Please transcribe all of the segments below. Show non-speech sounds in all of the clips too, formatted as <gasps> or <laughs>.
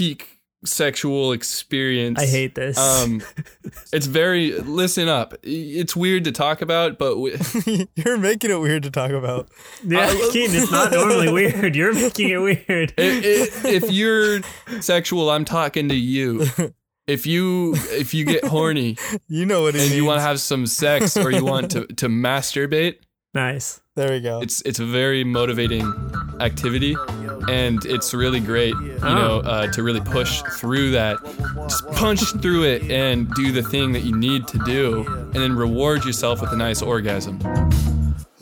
peak sexual experience. I hate this. Um, <laughs> it's very listen up. It's weird to talk about, but we, <laughs> You're making it weird to talk about. yeah, I- Keaton, it's not <laughs> normally weird. You're making it weird. i- i- if you're sexual, I'm talking to you. If you if you get horny You know what he and means. you want to have some sex or you want to to masturbate, Nice. there we go. it's it's a very motivating activity and it's really great you know uh, to really push through that just punch through it and do the thing that you need to do and then reward yourself with a nice orgasm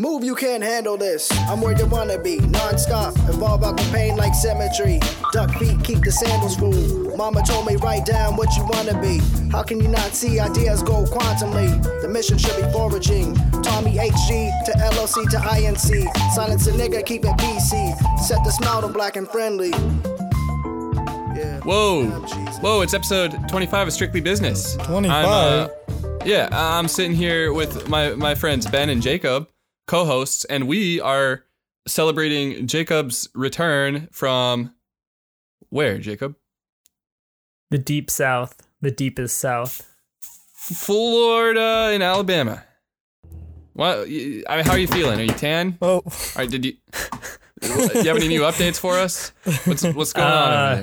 Move, you can't handle this. I'm where you wanna be, non-stop. Evolve out the pain like symmetry. Duck feet, keep the sandals full. Mama told me write down what you wanna be. How can you not see ideas go quantumly? The mission should be foraging. Tommy HG to LOC to INC. Silence a nigga, keep it PC. Set the smile to black and friendly. Yeah. whoa whoa it's episode 25 of strictly business 25? Uh, yeah i'm sitting here with my my friends ben and jacob co-hosts and we are celebrating jacob's return from where jacob The deep south. The deepest south. Florida and Alabama. What? I mean, how are you feeling? Are you tan? oh, All right, did you? do you have any new updates for us? What's what's going on Uh, over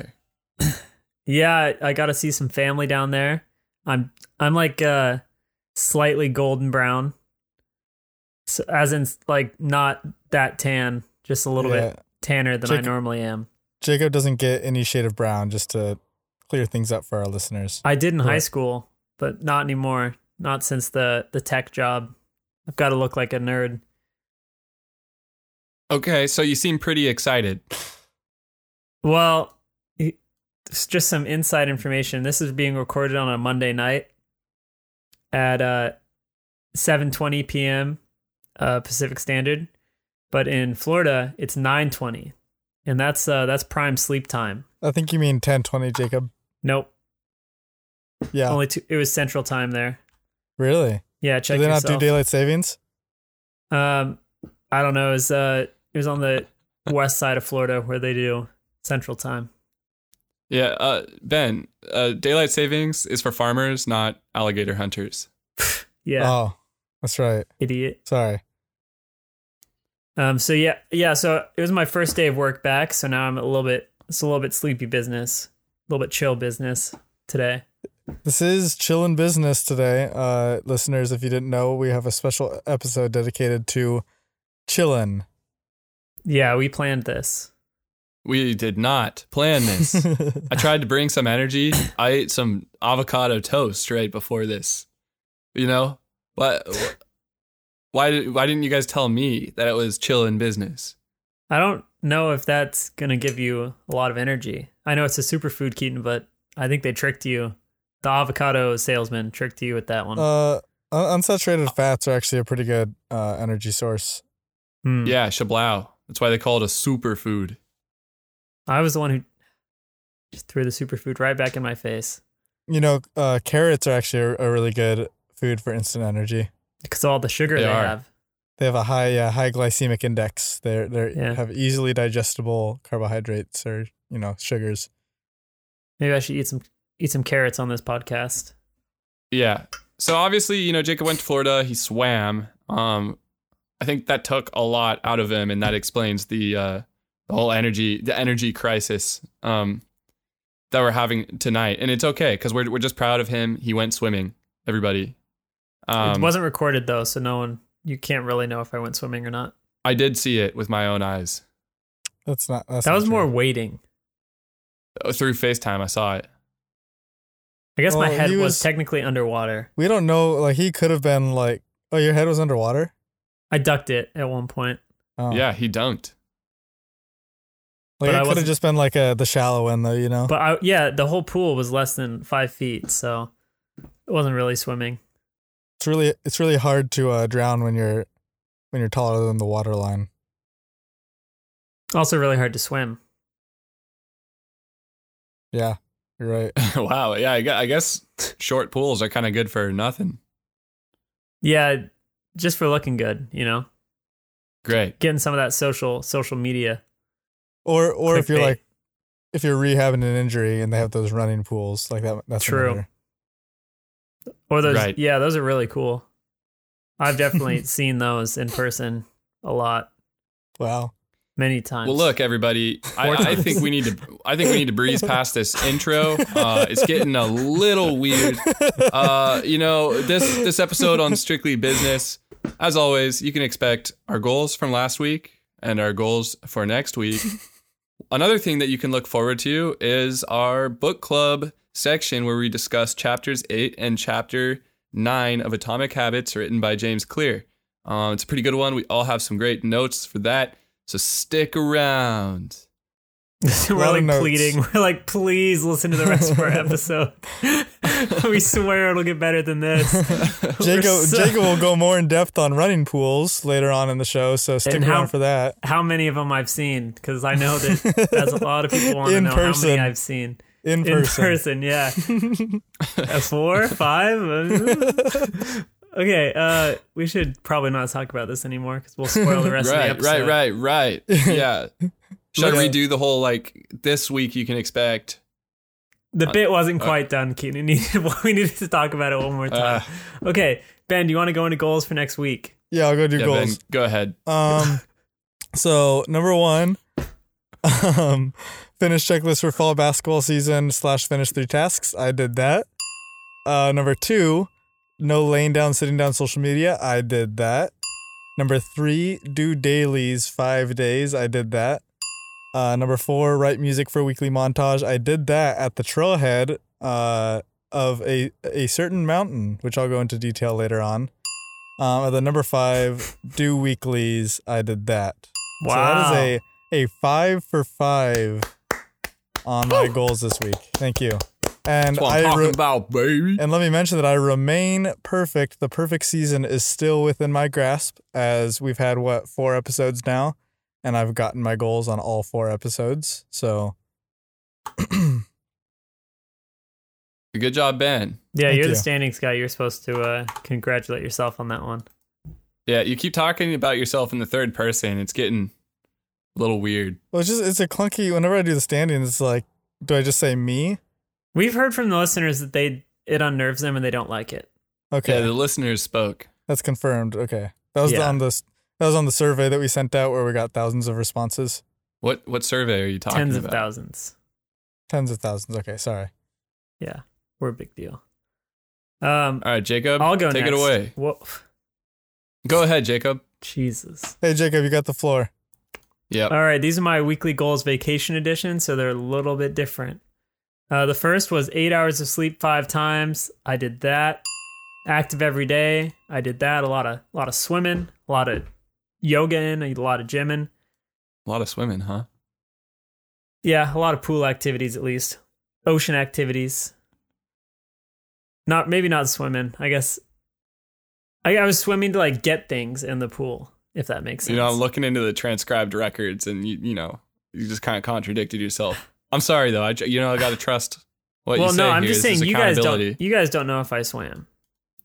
there? <clears throat> Yeah, I got to see some family down there. I'm I'm like uh slightly golden brown. So, as in like not that tan, just a little Yeah. bit tanner than I normally am. Jacob doesn't get any shade of brown just to clear things up for our listeners. I did in high school, but not anymore. Not since the the tech job. I've got to look like a nerd. Okay, so you seem pretty excited. Well, it's just some inside information. This is being recorded on a Monday night at uh 7:20 p.m. Uh, Pacific Standard, but in Florida it's 9:20, and that's uh that's prime sleep time. I think you mean 1020, Jacob. Nope, Yeah. only two, it was Central Time there. really? Yeah, Check. Do check they not yourself. do daylight savings? Um, I don't know. It was uh, it was on the west side of Florida where they do Central Time. Yeah, uh, Ben. Uh, daylight savings is for farmers, not alligator hunters. <laughs> Yeah, Oh, that's right. idiot. Sorry. Um. So yeah, yeah. So it was my first day of work back. So now I'm a little bit. It's a little bit sleepy business. A little bit chill business today. This is Chillin' Business today. Uh, listeners, if you didn't know, we have a special episode dedicated to chillin'. Yeah, we planned this. We did not plan this. <laughs> I tried to bring some energy. I ate some avocado toast right before this. You know what? Why did Why didn't you guys tell me that it was chill in business? I don't know if that's gonna give you a lot of energy. I know it's a superfood, Keaton, but I think they tricked you. The avocado salesman tricked you with that one. uh, unsaturated fats are actually a pretty good uh, energy source. Hmm. Yeah, shablau. That's why they call it a superfood. I was the one who just threw the superfood right back in my face You know, uh, carrots are actually a, a really good food for instant energy. Because all the sugar They they, are. have. They have a high uh, high glycemic index. They're they Yeah. have easily digestible carbohydrates or you know sugars. Maybe I should eat some eat some carrots on this podcast. Yeah. So obviously, you know, Jacob went to Florida. He swam. Um, I think that took a lot out of him, and that explains the uh, the whole energy the energy crisis um, that we're having tonight. And it's okay because we're we're just proud of him. He went swimming. Everybody. Um, it wasn't recorded though, so no one you can't really know if I went swimming or not. I did see it with my own eyes That's not. That's That not was more waiting. Uh, through FaceTime. I saw it. I guess my head he was, was- technically underwater. We don't know. Like he could have been like, oh, your head was underwater. I ducked it at one point. Oh. Yeah, he dunked. like but I it could have just been like a the shallow end though. You know. But I, yeah, the whole pool was less than five feet, so it wasn't really swimming. It's really it's really hard to uh, drown when you're when you're taller than the water line. Also, really hard to swim. Yeah, you're right. <laughs> wow. Yeah, I gue- I guess short pools are kind of good for nothing. Yeah, just for looking good, you know, Great. getting some of that social social media. Or or if you're Clickbait. like if you're rehabbing an injury and they have those running pools like that. That's True. Another- Or those, Right. yeah, those are really cool. I've definitely <laughs> seen those in person a lot, Wow. many times. Well, look, everybody. <laughs> I, I think we need to. I think we need to breeze <laughs> past this intro. Uh, it's getting a little weird. Uh, you know, this this episode on strictly business. As always, you can expect our goals from last week and our goals for next week. Another thing that you can look forward to is our book club section where we discuss chapters eight and chapter nine of Atomic Habits, written by James Clear. Um, it's a pretty good one. We all have some great notes for that. So stick around. <laughs> We're like notes. pleading. We're like, please listen to the rest of our <laughs> episode. <laughs> we swear it'll get better than this. Jacob so- Jacob will go more in depth on running pools later on in the show, so stick And around how- for that. How many of them I've seen? Because I know that that's a lot of people want to In know how many I've seen In in person. person. Yeah, <laughs> a four, five. <laughs> okay, uh, we should probably not talk about this anymore because we'll spoil the rest of the Right, episode. right, right, right. Yeah. <laughs> Should Okay. we do the whole like this week you can expect? The bit wasn't uh, quite done, Keaton. We needed to talk about it one more time. Uh, okay, Ben, do you want to go into goals for next week? Yeah, I'll go do yeah, Ben, goals. go ahead. Um, so number one, um, finish checklist for fall basketball season slash finish three tasks. I did that. Uh, number two, no laying down, sitting down social media. I did that. Number three, do dailies five days. I did that. Uh, number four, write music for weekly montage. I did that at the trailhead uh, of a a certain mountain, which I'll go into detail later on. Um, and then number five, do weeklies. I did that. Wow. So that is a a five for five on my goals this week. Thank you. And That's what I'm I talking re- about, baby. and let me mention that I remain perfect. The perfect season is still within my grasp as we've had what four episodes now, and I've gotten my goals on all four episodes. So <clears throat> Good job, Ben. Yeah, Thank you're the you. standings guy. You're supposed to uh, congratulate yourself on that one. Yeah, you keep talking about yourself in the third person. It's getting a little weird. well, it's just it's a clunky. Whenever I do the standing, it's like, do I just say me? We've heard from the listeners that they it unnerves them and they don't like it. Okay, Yeah, the listeners spoke. that's confirmed. Okay, that was Yeah. on this. That was on the survey that we sent out where we got thousands of responses. What what survey are you talking Tens of thousands. Tens of thousands. Okay, sorry. Yeah, we're a big deal. Um, All right, Jacob. I'll go Take next. it away. Whoa, Go ahead, Jacob. Jesus. Hey Jacob, you got the floor. Yep. All right, these are my weekly goals vacation edition, so they're a little bit different. Uh, the first was eight hours of sleep five times. I did that. Active every day. I did that. A lot of a lot of swimming, a lot of yoga, and a lot of gymming. A lot of swimming, huh? Yeah, a lot of pool activities at least. Ocean activities. Not maybe not swimming. I guess I, I was swimming to like get things in the pool, if that makes sense. You know, I'm looking into the transcribed records, and you you know, you just kind of contradicted yourself. I'm sorry though. I j- you know I got to trust what well, you say Well, no, I'm here. just This saying you guys don't you guys don't know if I swam.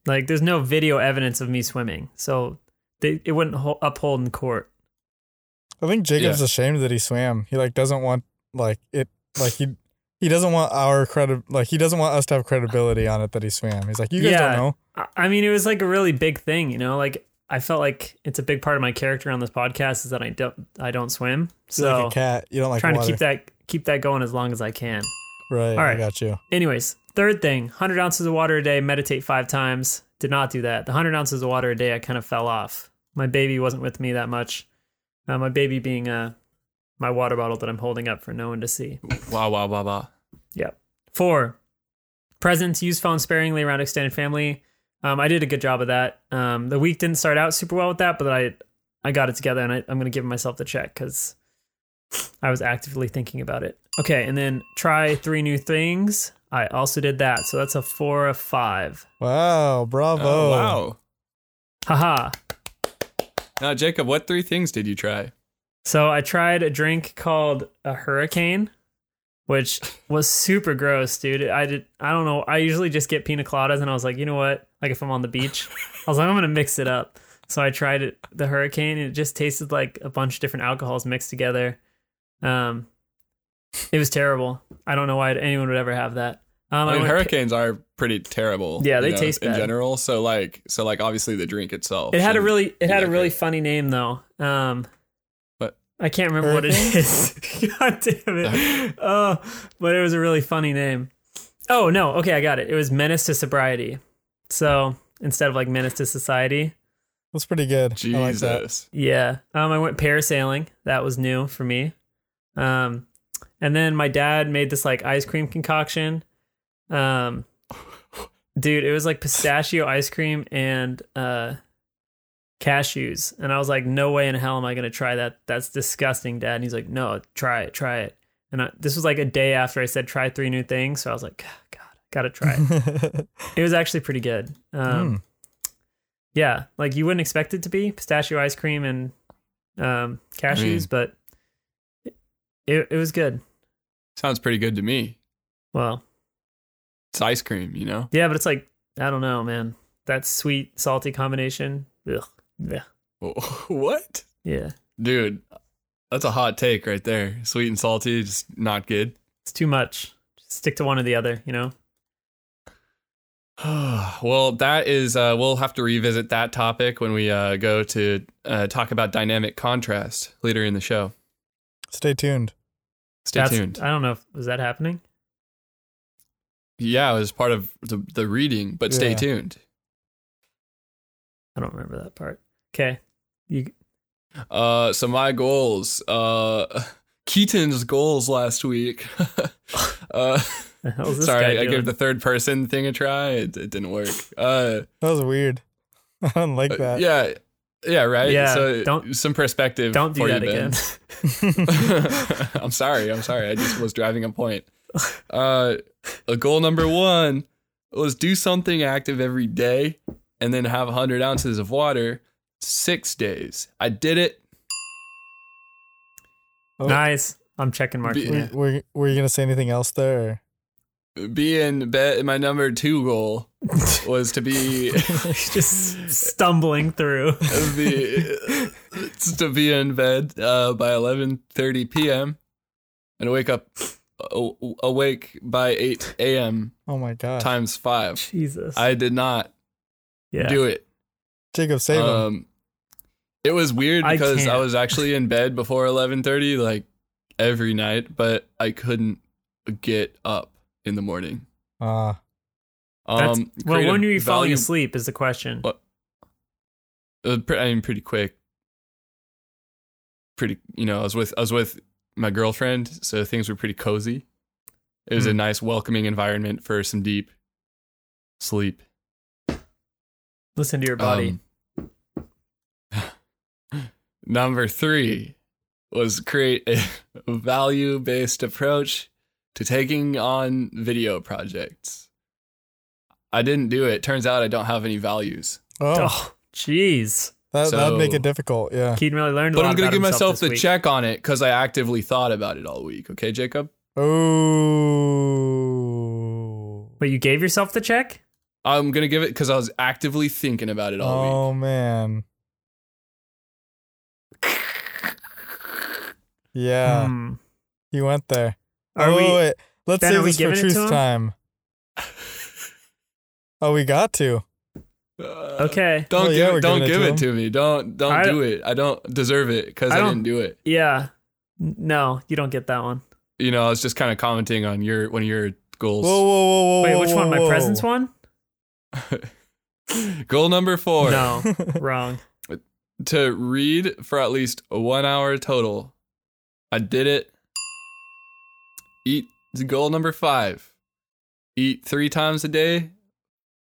Like there's no video evidence of me swimming. So they, it wouldn't ho- uphold in court. I think Jacob's Yeah. ashamed that he swam. He like doesn't want like it like he he doesn't want our credit like he doesn't want us to have credibility on it that he swam. He's like, you guys Yeah. don't know. I- I mean, it was like a really big thing, you know. Like I felt like it's a big part of my character on this podcast is that I don't I don't swim. You're So like a cat. You don't like trying water. to keep that keep that going as long as I can. right. All right. I got you. Anyways, third thing, 100 ounces of water a day, meditate five times. Did not do that. The 100 ounces of water a day, I kind of fell off. My baby wasn't with me that much. Uh, my baby being uh, my water bottle that I'm holding up for no one to see. Wow, wow, wow, wow. Yep. Four, presents, use phone sparingly around extended family. Um, I did a good job of that. Um, the week didn't start out super well with that, but I I got it together and I, I'm going to give myself the check because I was actively thinking about it. Okay, and then try three new things. I also did that, so that's a four of five. Wow, bravo. Oh, wow. Haha. Now, Jacob, what three things did you try? So I tried a drink called a hurricane, which was super gross, dude. I did I don't know. I usually just get pina coladas and I was like, you know what? Like if I'm on the beach, I was like, I'm gonna mix it up. So I tried it the hurricane and it just tasted like a bunch of different alcohols mixed together. Um It was terrible. I don't know why anyone would ever have that. Um, I mean, went- hurricanes are pretty terrible. Yeah, you they know, taste in bad. general. So like, so like, obviously the drink itself. It had a really it had a really funny name though. Um? I can't remember what it is. <laughs> God damn it! <laughs> Oh, but it was a really funny name. Oh no, okay, I got it. It was Menace to Sobriety. So instead of like Menace to Society, That's pretty good. I like that. Jesus. yeah. Um, I went parasailing. That was new for me. Um, and then my dad made this like ice cream concoction. Um, dude, it was like pistachio ice cream and uh cashews, and I was like, no way in hell am I gonna try that. That's disgusting, Dad. And he's like, no, try it, try it. And I, this was like a day after I said try three new things, so I was like, God, gotta try it. <laughs> it was actually pretty good. Um, Mm. yeah, like you wouldn't expect it to be pistachio ice cream and um, cashews, mean- but it it was good. Sounds pretty good to me. Well, It's ice cream, you know. yeah, but it's like I don't know, man. That sweet salty combination. Ugh. Yeah, <laughs> what, yeah, dude? That's a hot take right there. Sweet and salty, just not good. it's too much. Just stick to one or the other, you know. <sighs> well, that is. Uh, we'll have to revisit that topic when we uh, go to uh, talk about dynamic contrast later in the show. Stay tuned. Stay That's- tuned. I don't know. if Was that happening? Yeah, it was part of the, the reading, but stay tuned. I don't remember that part. Okay, you Uh, so my goals. Uh, <laughs> Keaton's goals last week. <laughs> uh, the hell is this sorry, I gave the third person thing a try. It, it didn't work. Uh, That was weird. <laughs> I don't like that. yeah, yeah, right. Yeah, so don't- some perspective. don't do for that you, again. I'm sorry. I'm sorry. I just was driving a point. Uh, a goal number one was do something active every day and then have 100 ounces of water six days. I did it. Oh, nice. I'm checking mark. Be- Were, were, were you gonna say anything else there? or- Be in bed. My number two goal was to be <laughs> just stumbling through. <laughs> be to be in bed uh, by 11:30 p.m. and wake up a- awake by 8 a.m. Oh my god, times five. Jesus. I did not yeah. do it. Jacob, save him. It was weird because I, can't. was actually in bed before 11:30 like every night, but I couldn't get up in the morning. Ah, That's, Um, well, when were you falling value- asleep? Is the question. What? Uh, I mean, pretty quick. Pretty, you know, I was with I was with my girlfriend, so things were pretty cozy. It was a Hmm. nice, welcoming environment for some deep sleep. Listen to your body. Um, number three was create a <laughs> value based approach to taking on video projects. I didn't do it. Turns out I don't have any values. oh, oh, jeez. that that'd make it difficult. Yeah. Keaton really learned a But lot I'm going to give myself the week. check on it because I actively thought about it all week. Okay, Jacob? Oh. But you gave yourself the check? I'm going to give it because I was actively thinking about it all week. Oh man. Yeah, Hmm. you went there. Are oh, we? wait. Let's Ben, save are we this for it to truth him? time. <laughs> Oh, we got to. Uh, Okay. Don't Oh, yeah, give, we're it, don't giving it give to it to me. Don't don't I- do it. I don't deserve it because I I, didn't do it. Yeah. No, you don't get that one. You know, I was just kind of commenting on your one of your goals. Whoa, whoa, whoa, whoa. Wait, whoa, which one? My whoa. presence one? <laughs> Goal number four: No, <laughs> wrong. to read for at least one hour total. I did it. Eat goal number five: eat three times a day,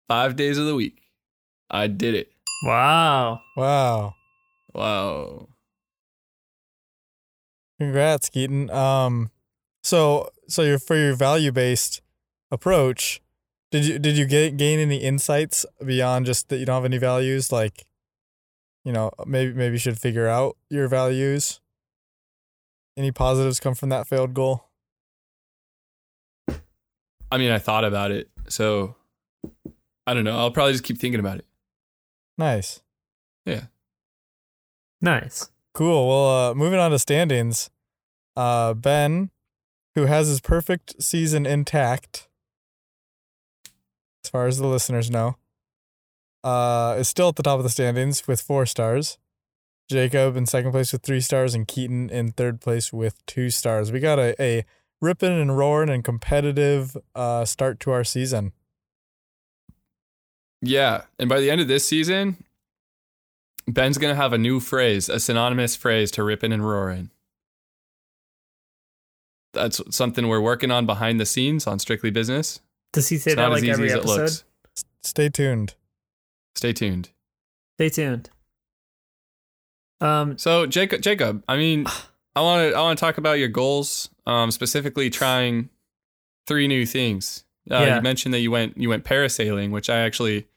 five days of the week. I did it. Wow. Wow. Wow. Congrats, Keaton. Um, so so your for your value based approach, did you did you get gain any insights beyond just that you don't have any values? Like, you know, maybe maybe you should figure out your values. Any positives come from that failed goal? I mean, I thought about it, so I don't know. I'll probably just keep thinking about it. Nice. Yeah. Nice. Cool. Well, uh, moving on to standings. Uh, Ben, who has his perfect season intact, as far as the listeners know, uh, is still at the top of the standings with four stars. Jacob in second place with three stars, and Keaton in third place with two stars. We got a, a ripping and roaring and competitive uh, start to our season. Yeah, and by the end of this season, Ben's gonna have a new phrase, a synonymous phrase to ripping and roaring. That's something we're working on behind the scenes on Strictly Business. Does he say It's that not like as easy every as it episode? looks. Stay tuned. Stay tuned. Stay tuned. Um, So Jacob, Jacob, I mean, <sighs> I want to I want to talk about your goals, um, specifically trying three new things. Uh, Yeah. You mentioned that you went you went parasailing, which I actually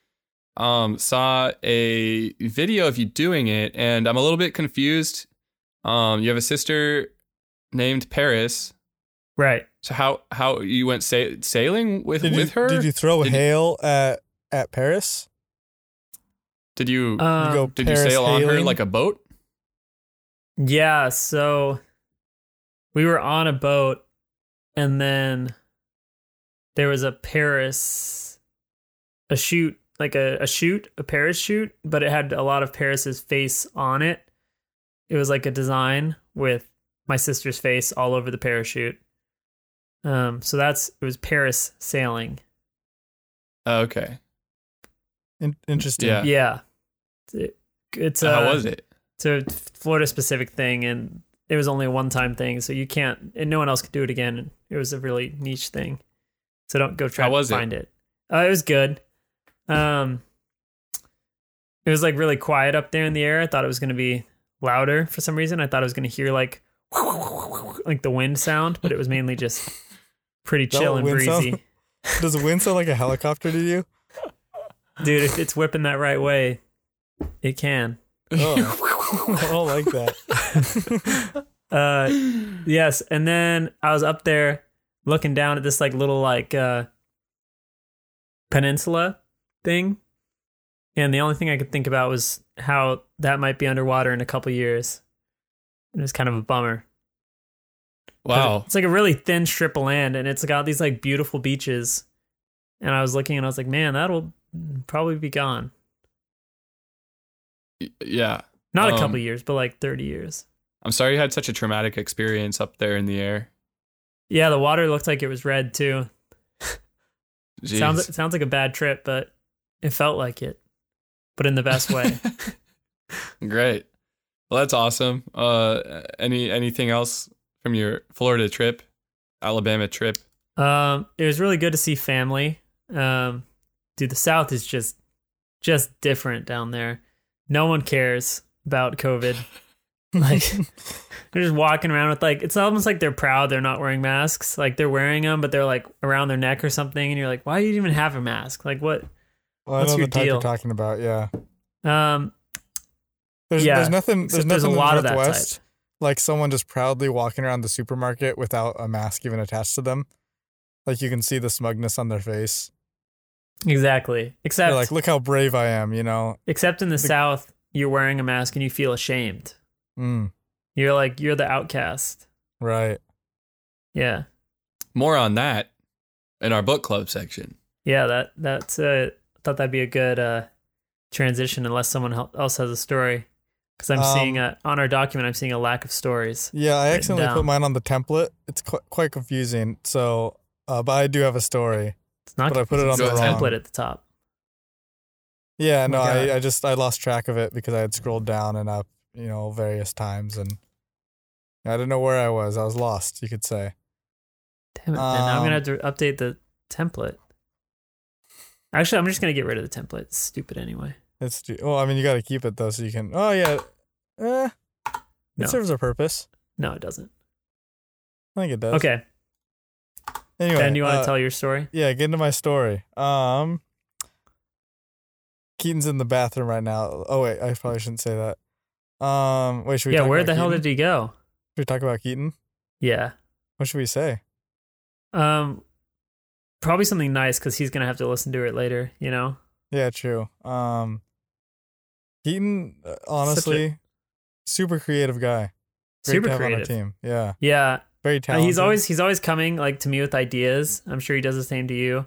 um, saw a video of you doing it, and I'm a little bit confused. Um, you have a sister named Paris. right. So how how you went sa- sailing with Did with you, her? Did you throw Did you- hail at at Paris? Did you Um, you go did you sail on her like a boat? Yeah, so we were on a boat and then there was a Paris a shoot like a, a shoot, a Paris shoot, but it had a lot of Paris's face on it. It was like a design with my sister's face all over the parachute. Um so that's it was Paris sailing. Oh, okay. In- interesting. Yeah. Yeah. It- it's So how uh, was it? A Florida specific thing, and it was only a one time thing, so you can't, and no one else could do it again. It was a really niche thing, so don't go try to was it? find it. Uh, it was good. Um, it was like really quiet up there in the air. I thought it was going to be louder for some reason. I thought I was going to hear like <laughs> like the wind sound, but it was mainly just pretty chill and wind sound? breezy. <laughs> Does the wind sound like a helicopter to you? Dude, if it's whipping that right way, it can. Oh, I <laughs> don't like that. <laughs> Uh, yes, and then I was up there looking down at this like little like uh peninsula thing, and the only thing I could think about was how that might be underwater in a couple years. It was kind of a bummer. Wow. It's like a really thin strip of land, and it's got these like beautiful beaches. And I was looking, and I was like, man, that'll probably be gone. Yeah. Not a Um, couple years, but like thirty years. I'm sorry you had such a traumatic experience up there in the air. Yeah, the water looked like it was red too. Jeez. Sounds it sounds like a bad trip, but it felt like it, but in the best way. <laughs> <laughs> Great. Well, that's awesome. Uh, any anything else from your Florida trip, Alabama trip? um, it was really good to see family. Um, dude, the South is just just different down there. No one cares about COVID. <laughs> Like they're just walking around with like it's almost like they're proud they're not wearing masks. Like they're wearing them, but they're like around their neck or something, and you're like, why do you even have a mask? Like what? Well, What's your the deal? you're talking about. Yeah. Um, There's, Yeah, there's nothing. There's there's nothing a lot in of the that Northwest like someone just proudly walking around the supermarket without a mask even attached to them. Like you can see the smugness on their face. Exactly. Except They're like, look how brave I am. You know. except in the South, you're wearing a mask and you feel ashamed. Mm, You're like you're the outcast. right. Yeah. More on that in our book club section. Yeah, that that's uh I thought that'd be a good uh transition unless someone else has a story. Cuz I'm Um, seeing a, on our document I'm seeing a lack of stories. Yeah, I written accidentally put mine on the template. It's qu- quite confusing. So, uh, but I do have a story. It's not but I put it on confusing, the it's a wrong- template at the top. Yeah, Oh no, God. I, I just I lost track of it because I had scrolled down and up, you know, various times, and I didn't know where I was. I was lost, you could say. Damn it. man. now I'm going Um, to have to update the template. Actually, I'm just going to get rid of the template. It's stupid anyway. It's stu- well, I mean, you got to keep it though, so you can. Oh yeah, eh, it No. serves a purpose. No, it doesn't. I think it does. Okay. Anyway, Ben, you want to uh, tell your story? Yeah, get into my story. Um, Keaton's in the bathroom right now. Oh wait, I probably shouldn't say that. Um, wait, should we? Yeah, where the hell Keaton? did he go? Should we talk about Keaton? Yeah. What should we say? Um probably something nice cuz he's going to have to listen to it later, you know. Yeah, true. Um, Keaton, uh, honestly, super creative guy. Great Super to have on our creative. team. Yeah, Yeah, very Uh, talented. he's always he's always coming like to me with ideas. I'm sure he does the same to you.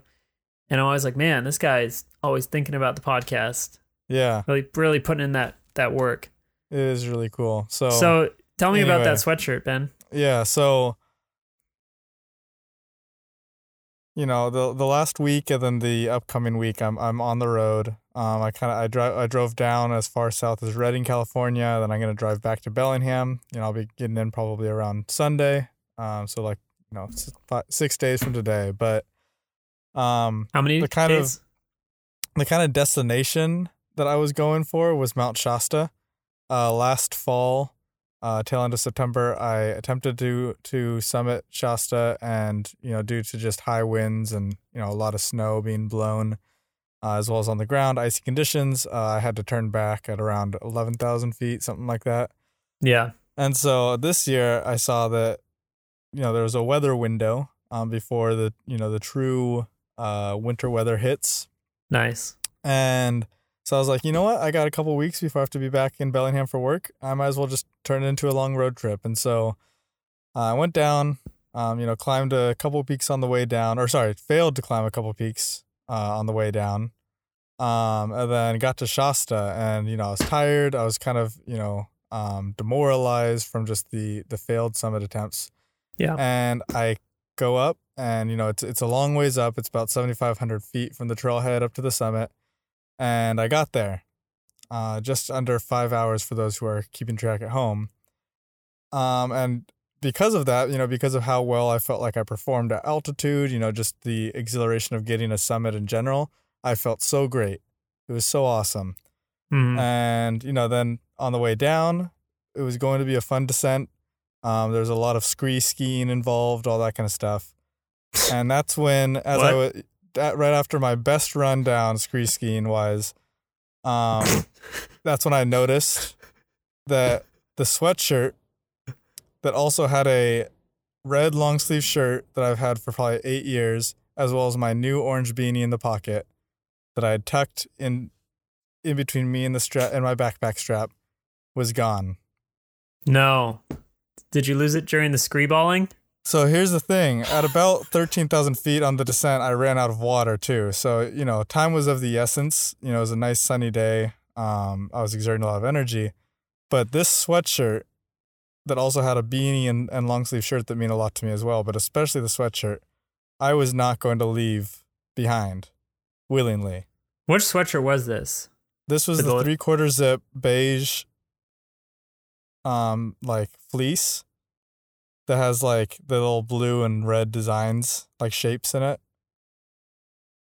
And I'm always like, man, this guy's always thinking about the podcast. yeah, Really, really putting in that that work. it is really cool. So So tell me about that sweatshirt, Ben. yeah, so you know the the last week and then the upcoming week, I'm I'm on the road. Um, I kind of I drive I drove down as far south as Redding, California. Then I'm gonna drive back to Bellingham. You know, I'll be getting in probably around Sunday. Um, so like you know s- fi- six days from today, but um. How many The kind of- days? the kind of destination that I was going for was Mount Shasta. Uh, last fall, uh, tail end of September, I attempted to to summit Shasta, and you know, due to just high winds and you know a lot of snow being blown, uh, as well as on the ground, icy conditions, uh, I had to turn back at around eleven thousand feet, something like that. yeah. And so this year, I saw that you know there was a weather window um, before the you know the true uh, winter weather hits. Nice. And so I was like, you know what? I got a couple weeks before I have to be back in Bellingham for work. I might as well just turn it into a long road trip. And so uh, I went down, um, you know, climbed a couple peaks on the way down, or sorry, failed to climb a couple peaks uh, on the way down. Um, and then got to Shasta, and you know, I was tired. I was kind of, you know, um, demoralized from just the the failed summit attempts Yeah. and I go up, and you know it's it's a long ways up. It's about seventy five hundred feet from the trailhead up to the summit, and I got there, uh, just under five hours for those who are keeping track at home. Um, and because of that, you know, because of how well I felt like I performed at altitude, you know, just the exhilaration of getting a summit in general, I felt so great. It was so awesome. Mhm. And, you know, then on the way down, it was going to be a fun descent. Um, there was a lot of scree skiing involved, all that kind of stuff. And that's when, as I was, that, right after my best run down scree skiing wise, um, <laughs> that's when I noticed that the sweatshirt that also had a red long sleeve shirt that I've had for probably eight years, as well as my new orange beanie in the pocket that I had tucked in in between me and the strap and my backpack strap was gone. No. Did you lose it during the screeballing? So here's the thing: at about thirteen thousand feet on the descent, I ran out of water too. So you know, time was of the essence. You know, it was a nice sunny day. Um, I was exerting a lot of energy, but this sweatshirt that also had a beanie and, and long sleeve shirt that mean a lot to me as well. But especially the sweatshirt, I was not going to leave behind willingly. Which sweatshirt was this? This was The the three quarter zip beige, um, like fleece that has like the little blue and red designs, like shapes in it.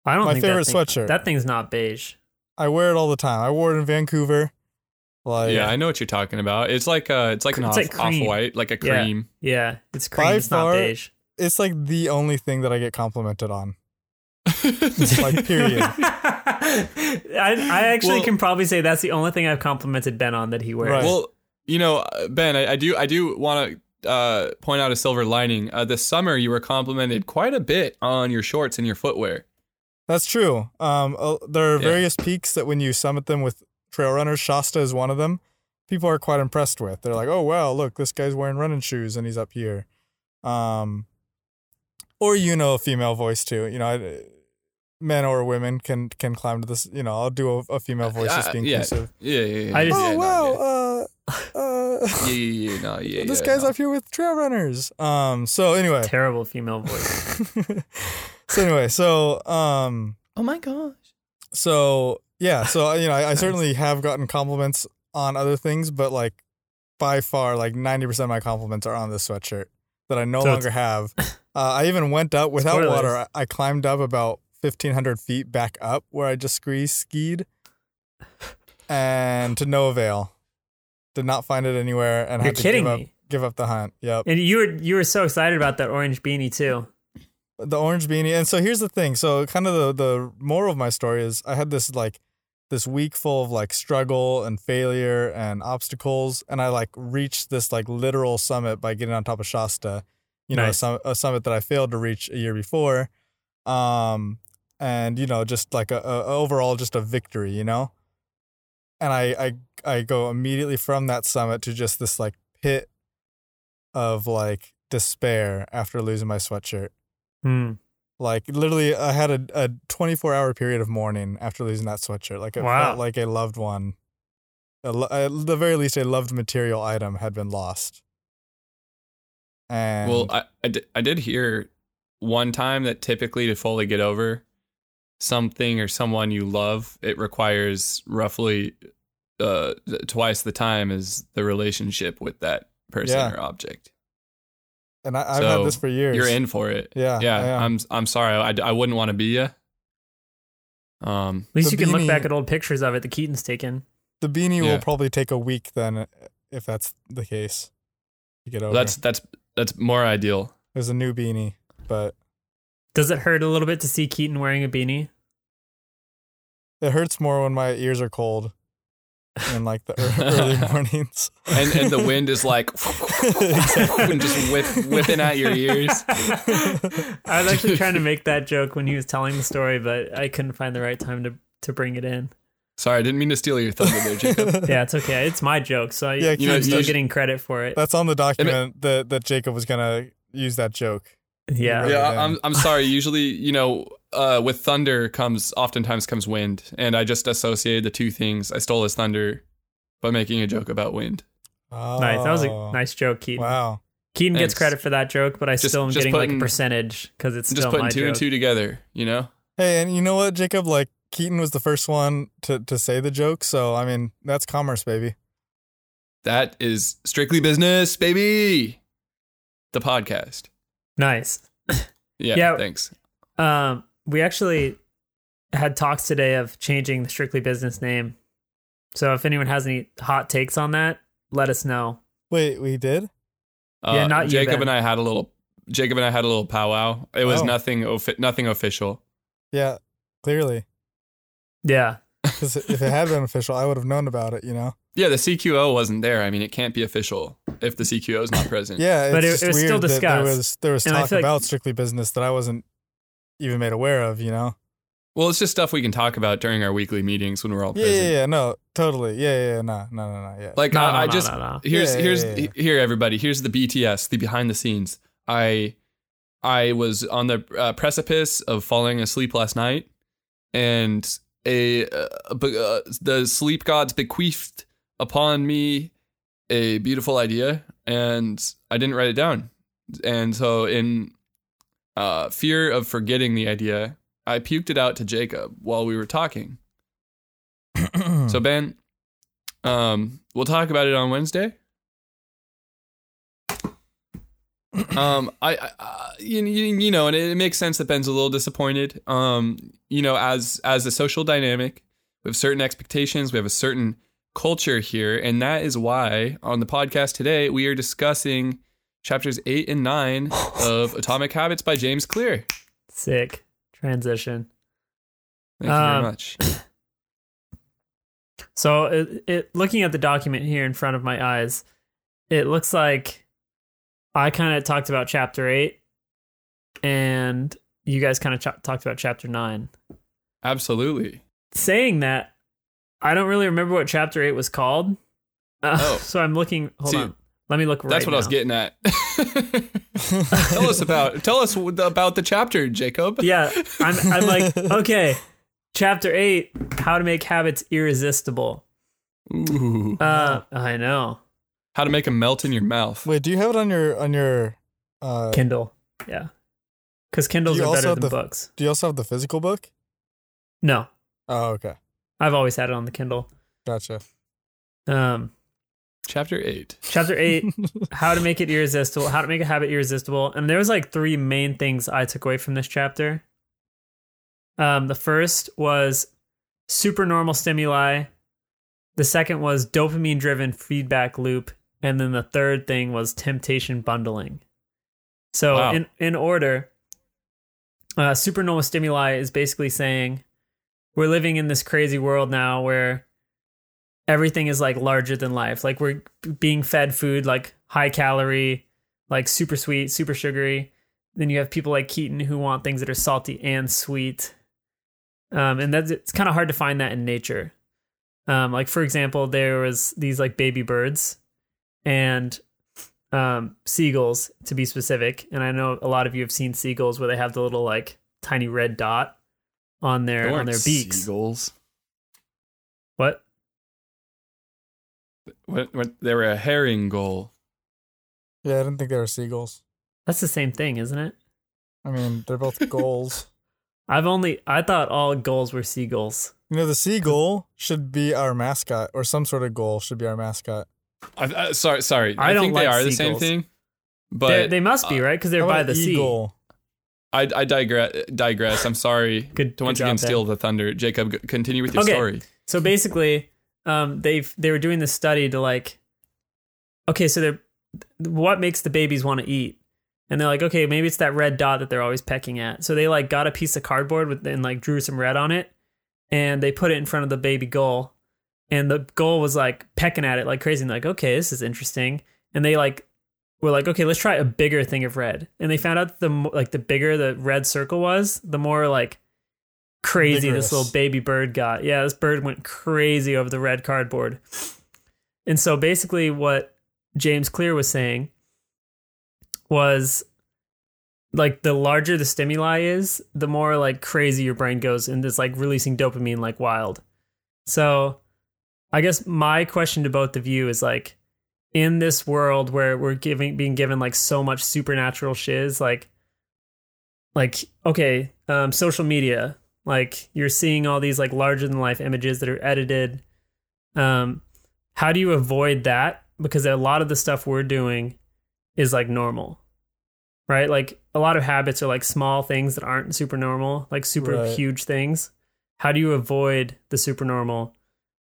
I don't My think that favorite thing- sweatshirt. That thing's not beige. I wear it all the time. I wore it in Vancouver. Like, yeah, I know what you're talking about. It's like uh, it's like an It's off, like cream. off white, like a cream. Yeah, it's cream. By it's not beige. it's like the only thing that I get complimented on. <laughs> Like, period. <laughs> I, I actually Well- can probably say that's the only thing I've complimented Ben on that he wears. Right. Well, you know, uh, Ben, I, I do I do want to uh, point out a silver lining. Uh, this summer, you were complimented quite a bit on your shorts and your footwear. That's true. Um, uh, there are Yeah. various peaks that when you summit them with trail runners, Shasta is one of them. People are quite impressed with. They're like, "Oh wow, look, this guy's wearing running shoes and he's up here." Um, or you know, a female voice too. You know, I, men or women can can climb to this. You know, I'll do a, a female voice just Uh, being yeah. inclusive. Yeah, yeah, yeah. I just- yeah, oh no, wow, uh, uh, yeah. yeah, yeah, yeah, no, <laughs> yeah, this yeah, guy's no. up here with trail runners. Um, so anyway, Terrible female voice. <laughs> so anyway, so um. Oh my gosh. So yeah, so you know, I, I <laughs> certainly have gotten compliments on other things, but like by far, like ninety percent of my compliments are on this sweatshirt that I no So longer have. Uh, I even went up without Spoilers. water. I, I climbed up about fifteen hundred feet back up where I just scree skied, and to no avail. Did not find it anywhere, and You're had to kidding give up me. give up the hunt. Yep. And you were you were so excited about that orange beanie too. the orange beanie. And so here's the thing. So kind of the the moral of my story is I had this like this week full of like struggle and failure and obstacles, and I like reached this like literal summit by getting on top of Shasta. You know, Nice. a, sum- a summit that I failed to reach a year before. Um, and you know, just like a, a overall just a victory. You know. And I, I I go immediately from that summit to just this like pit of like despair after losing my sweatshirt. Hmm. Like literally, I had a, a 24 hour period of mourning after losing that sweatshirt. Like it Wow. felt like a loved one, a, lo- at the very least, a loved material item had been lost. And Well, I, I, I did hear one time that typically to fully get over something or someone you love, it requires roughly uh, twice the time as the relationship with that person Yeah. or object. and I, I've so had this for years. You're in for it. Yeah, yeah. I'm I'm sorry. I, I wouldn't want to be you. Um, At least you can look back at old pictures of it that Keaton's taken. The beanie Yeah. will probably take a week then, if that's the case. To get over. that's that's that's more ideal. There's a new beanie, but Does it hurt a little bit to see Keaton wearing a beanie? It hurts more when my ears are cold in like the early <laughs> mornings. And and the wind is like <laughs> <laughs> and just whip, whipping at your ears. I was actually trying to make that joke when he was telling the story, but I couldn't find the right time to, to bring it in. Sorry, I didn't mean to steal your thunder there, Jacob. Yeah, it's okay. It's my joke, so Yeah, You know, I'm still you getting credit for it. That's on the document that that Jacob was gonna use that joke. Yeah. Yeah. I'm I'm sorry. Usually, you know, uh, with thunder comes oftentimes comes wind, and I just associated the two things. I stole his thunder by making a joke about wind. Oh, Nice. That was a nice joke, Keaton. Wow. Keaton gets credit for that joke, but I Just- still am just getting like a percentage because it's I'm still just putting my two joke. and two together. You know. Hey, and you know what, Jacob? Like Keaton was the first one to to say the joke, so I mean that's commerce, baby. That is strictly business, baby. The podcast. Nice. <coughs> Yeah. Yeah. Thanks. Um, we actually had talks today of changing the Strictly Business name. So if anyone has any hot takes on that, let us know. Wait, we did? Yeah, Uh, not Jacob Ben. and I had a little. Jacob and I had a little powwow. It was Oh. nothing. Offi- nothing official. Yeah, clearly. Yeah. Because if it had been official, I would have known about it. You know? Yeah, the CQO wasn't there. I mean, it can't be official if the CQO is not present. Yeah, it's But it- just it was weird still that there was there was And talk feel like- about strictly business that I wasn't even made aware of. You know? Well, it's just stuff we can talk about during our weekly meetings when we're all Yeah, present. yeah, yeah. No, totally. Yeah, yeah, yeah. No, no, no, no. Yeah. Like No, I, no, I just no, no. here's Yeah, here's yeah, yeah. here everybody. Here's the BTS, the behind the scenes. I I was on the uh, precipice of falling asleep last night, and a uh, be- uh, the sleep gods bequeathed upon me a beautiful idea, and I didn't write it down. And so, in uh, fear of forgetting the idea, I puked it out to Jacob while we were talking. <clears throat> So Ben, um, we'll talk about it on Wednesday. Um, I, I uh, you, you, you know, and it, makes sense that Ben's a little disappointed. Um, you know, as as a social dynamic, we have certain expectations, we have a certain culture here, and that is why on the podcast today we are discussing chapters eight and nine of <laughs> Atomic Habits by James Clear. Sick. Transition. Thank you very Um, much. <clears throat> So, it, it, looking at the document here in front of my eyes, it looks like I kind of talked about chapter eight, and you guys kind of ch- talked about chapter nine. Absolutely. Saying that, I don't really remember what chapter eight was called. Uh, Oh. <laughs> so I'm looking. Hold See, on. Let me look. Right That's what I was getting at. <laughs> tell us about tell us about the chapter, Jacob. Yeah, <laughs> I'm. I'm like, okay, chapter eight: how to make habits irresistible. Ooh. Uh, I know. How to make them melt in your mouth. Wait, do you have it on your on your? Uh, Kindle. Yeah, because Kindles are better than the- books. do you also have the physical book? No, Oh, okay, I've always had it on the Kindle. gotcha. Um, Chapter eight. chapter eight: <laughs> how to make it irresistible. How to make a habit irresistible. And there was like three main things I took away from this chapter. Um, the first was supernormal stimuli. The second was dopamine driven feedback loop. And then the third thing was temptation bundling. So, Wow. in, in order, uh, supernormal stimuli is basically saying we're living in this crazy world now where everything is like larger than life. Like we're being fed food like high calorie, like super sweet, super sugary. Then you have people like Keaton who want things that are salty and sweet. Um, and that's it's kind of hard to find that in nature. Um, like for example, there was these like baby birds, and um, seagulls to be specific. And I know a lot of you have seen seagulls where they have the little like tiny red dot on their on their beaks. Seagulls. What? What, what, they were a herring gull. Yeah, I didn't think they were seagulls. That's the same thing, isn't it? I mean, they're both <laughs> gulls. I've only I thought all gulls were seagulls. You know, the seagull should be our mascot, or some sort of gull should be our mascot. I, I, sorry, sorry. I I, don't think they like are the same seagulls. thing. They But they must be uh, right because they're by about the sea. I, I digress. Digress. I'm sorry Good- to once good again steal the thunder. Jacob, continue with your Okay. story. So basically, um, they've they were doing this study to like, okay, so they're what makes the babies want to eat, and they're like, okay, maybe it's that red dot that they're always pecking at. So they like got a piece of cardboard with and like drew some red on it, and they put it in front of the baby gull, and the gull was like pecking at it like crazy, and like, okay, this is interesting, and they like were like, okay, let's try a bigger thing of red, and they found out the like the bigger the red circle was, the more like crazy Vigorous. this little baby bird got. Yeah, this bird went crazy over the red cardboard. And so basically what James Clear was saying was like the larger the stimuli is, the more like crazy your brain goes and it's like releasing dopamine like wild. So I guess my question to both of you is like in this world where we're giving being given like so much supernatural shiz, like like okay, um social media, like you're seeing all these like larger than life images that are edited. Um how do you avoid that? Because a lot of the stuff we're doing is like normal right? Like a lot of habits are like small things that aren't super normal like super Right. huge things. How do you avoid the super normal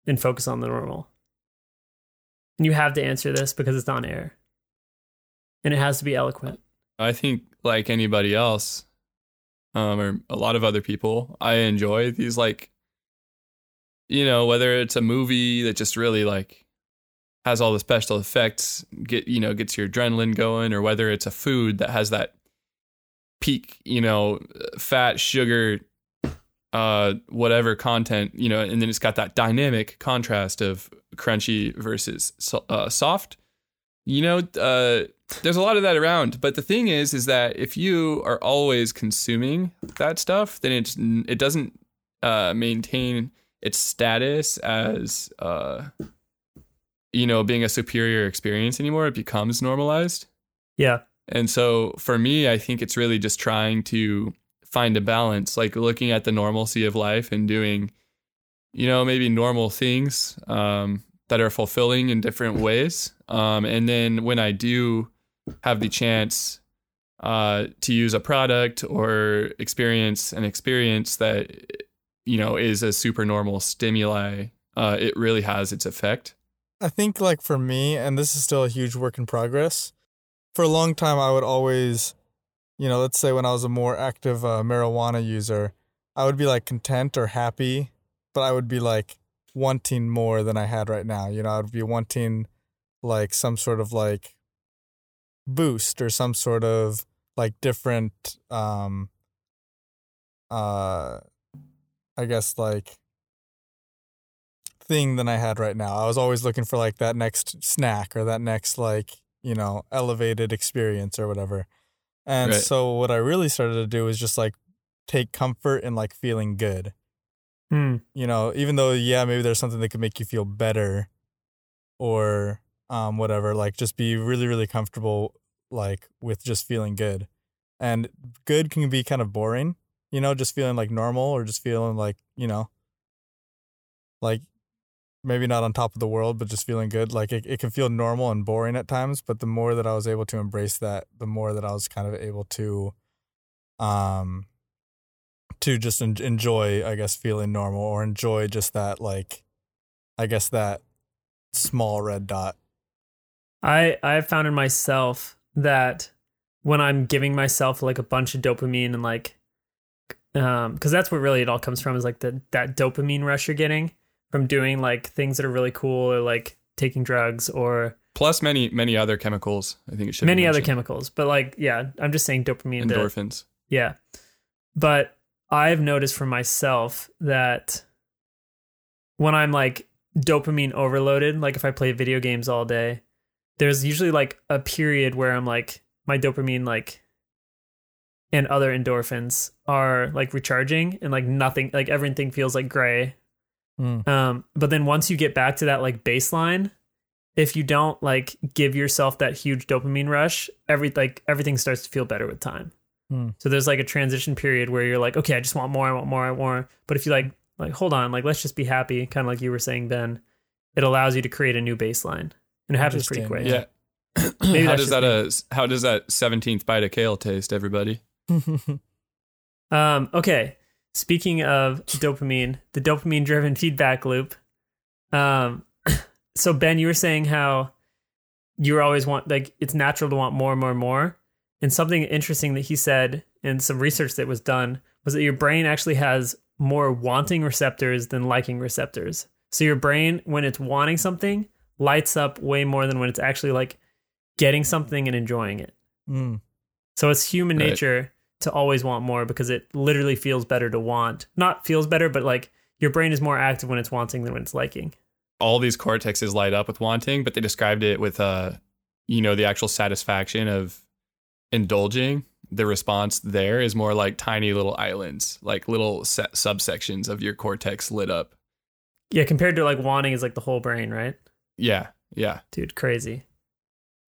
and focus on the normal? And you have to answer this because it's on air. And it has to be eloquent. I think, like anybody else, um, or a lot of other people, I enjoy these like, you know, whether it's a movie that just really like has all the special effects, get you know, gets your adrenaline going, or whether it's a food that has that peak, you know, fat, sugar, uh, whatever content, you know, and then it's got that dynamic contrast of crunchy versus so- uh, soft. You know, uh, there's a lot of that around but the thing is is that if you are always consuming that stuff then it's it doesn't uh maintain its status as uh you know being a superior experience anymore. It becomes normalized. Yeah. And so for me i think it's really just trying to find a balance like looking at the normalcy of life and doing you know maybe normal things um that are fulfilling in different <laughs> ways um and then when i do have the chance uh, to use a product or experience an experience that you know is a super normal stimuli, uh, it really has its effect. I think like for me, and this is still a huge work in progress. For a long time, I would always, you know, let's say when I was a more active uh, marijuana user, I would be like content or happy, but I would be like wanting more than I had right now. You know, I would be wanting like some sort of like boost or some sort of like different um uh I guess like thing than I had right now. I was always looking for like that next snack or that next like, you know, elevated experience or whatever. And Right. so what I really started to do was just like take comfort in like feeling good. Hmm. You know, even though yeah, maybe there's something that could make you feel better or um whatever, like just be really really comfortable like with just feeling good. And good can be kind of boring, you know, just feeling like normal or just feeling like, you know, like maybe not on top of the world, but just feeling good. Like it, it can feel normal and boring at times, but the more that I was able to embrace that, the more that I was kind of able to, um, to just en- enjoy, I guess, feeling normal or enjoy just that, like, I guess that small red dot. I I have found in myself that when I'm giving myself like a bunch of dopamine and like um because that's what really it all comes from is like the that dopamine rush you're getting from doing like things that are really cool or like taking drugs or Plus many many other chemicals. I think it should be many other chemicals. But like yeah, I'm just saying dopamine. to- endorphins. yeah. But I've noticed for myself that when I'm like dopamine overloaded, like if I play video games all day, there's usually like a period where I'm like my dopamine like and other endorphins are like recharging and like nothing like everything feels like gray. Mm. Um but then once you get back to that like baseline, if you don't like give yourself that huge dopamine rush, every like everything starts to feel better with time. Hmm. So there's like a transition period where you're like, okay, I just want more, I want more, I want more. But if you like like hold on, like let's just be happy, kind of like you were saying, Ben, it allows you to create a new baseline. And it happens pretty quick. Yeah. <clears throat> Maybe how that's does just that uh how does that 17th bite of kale taste, everybody? <laughs> Um, okay. Speaking of dopamine, the dopamine driven <laughs> feedback loop. Um, <clears throat> so Ben, you were saying how you're always want like it's natural to want more and more and more. And something interesting that he said in some research that was done was that your brain actually has more wanting receptors than liking receptors. So your brain, when it's wanting something, lights up way more than when it's actually like getting something and enjoying it. Mm. So it's human Right. nature to always want more because it literally feels better to want. Not feels better, but like your brain is more active when it's wanting than when it's liking. all these cortexes light up with wanting, but they described it with uh you know, the actual satisfaction of indulging. The response there is more like tiny little islands, like little se- subsections of your cortex lit up. Yeah, compared to like wanting is like the whole brain, right? Yeah, yeah, Dude, crazy.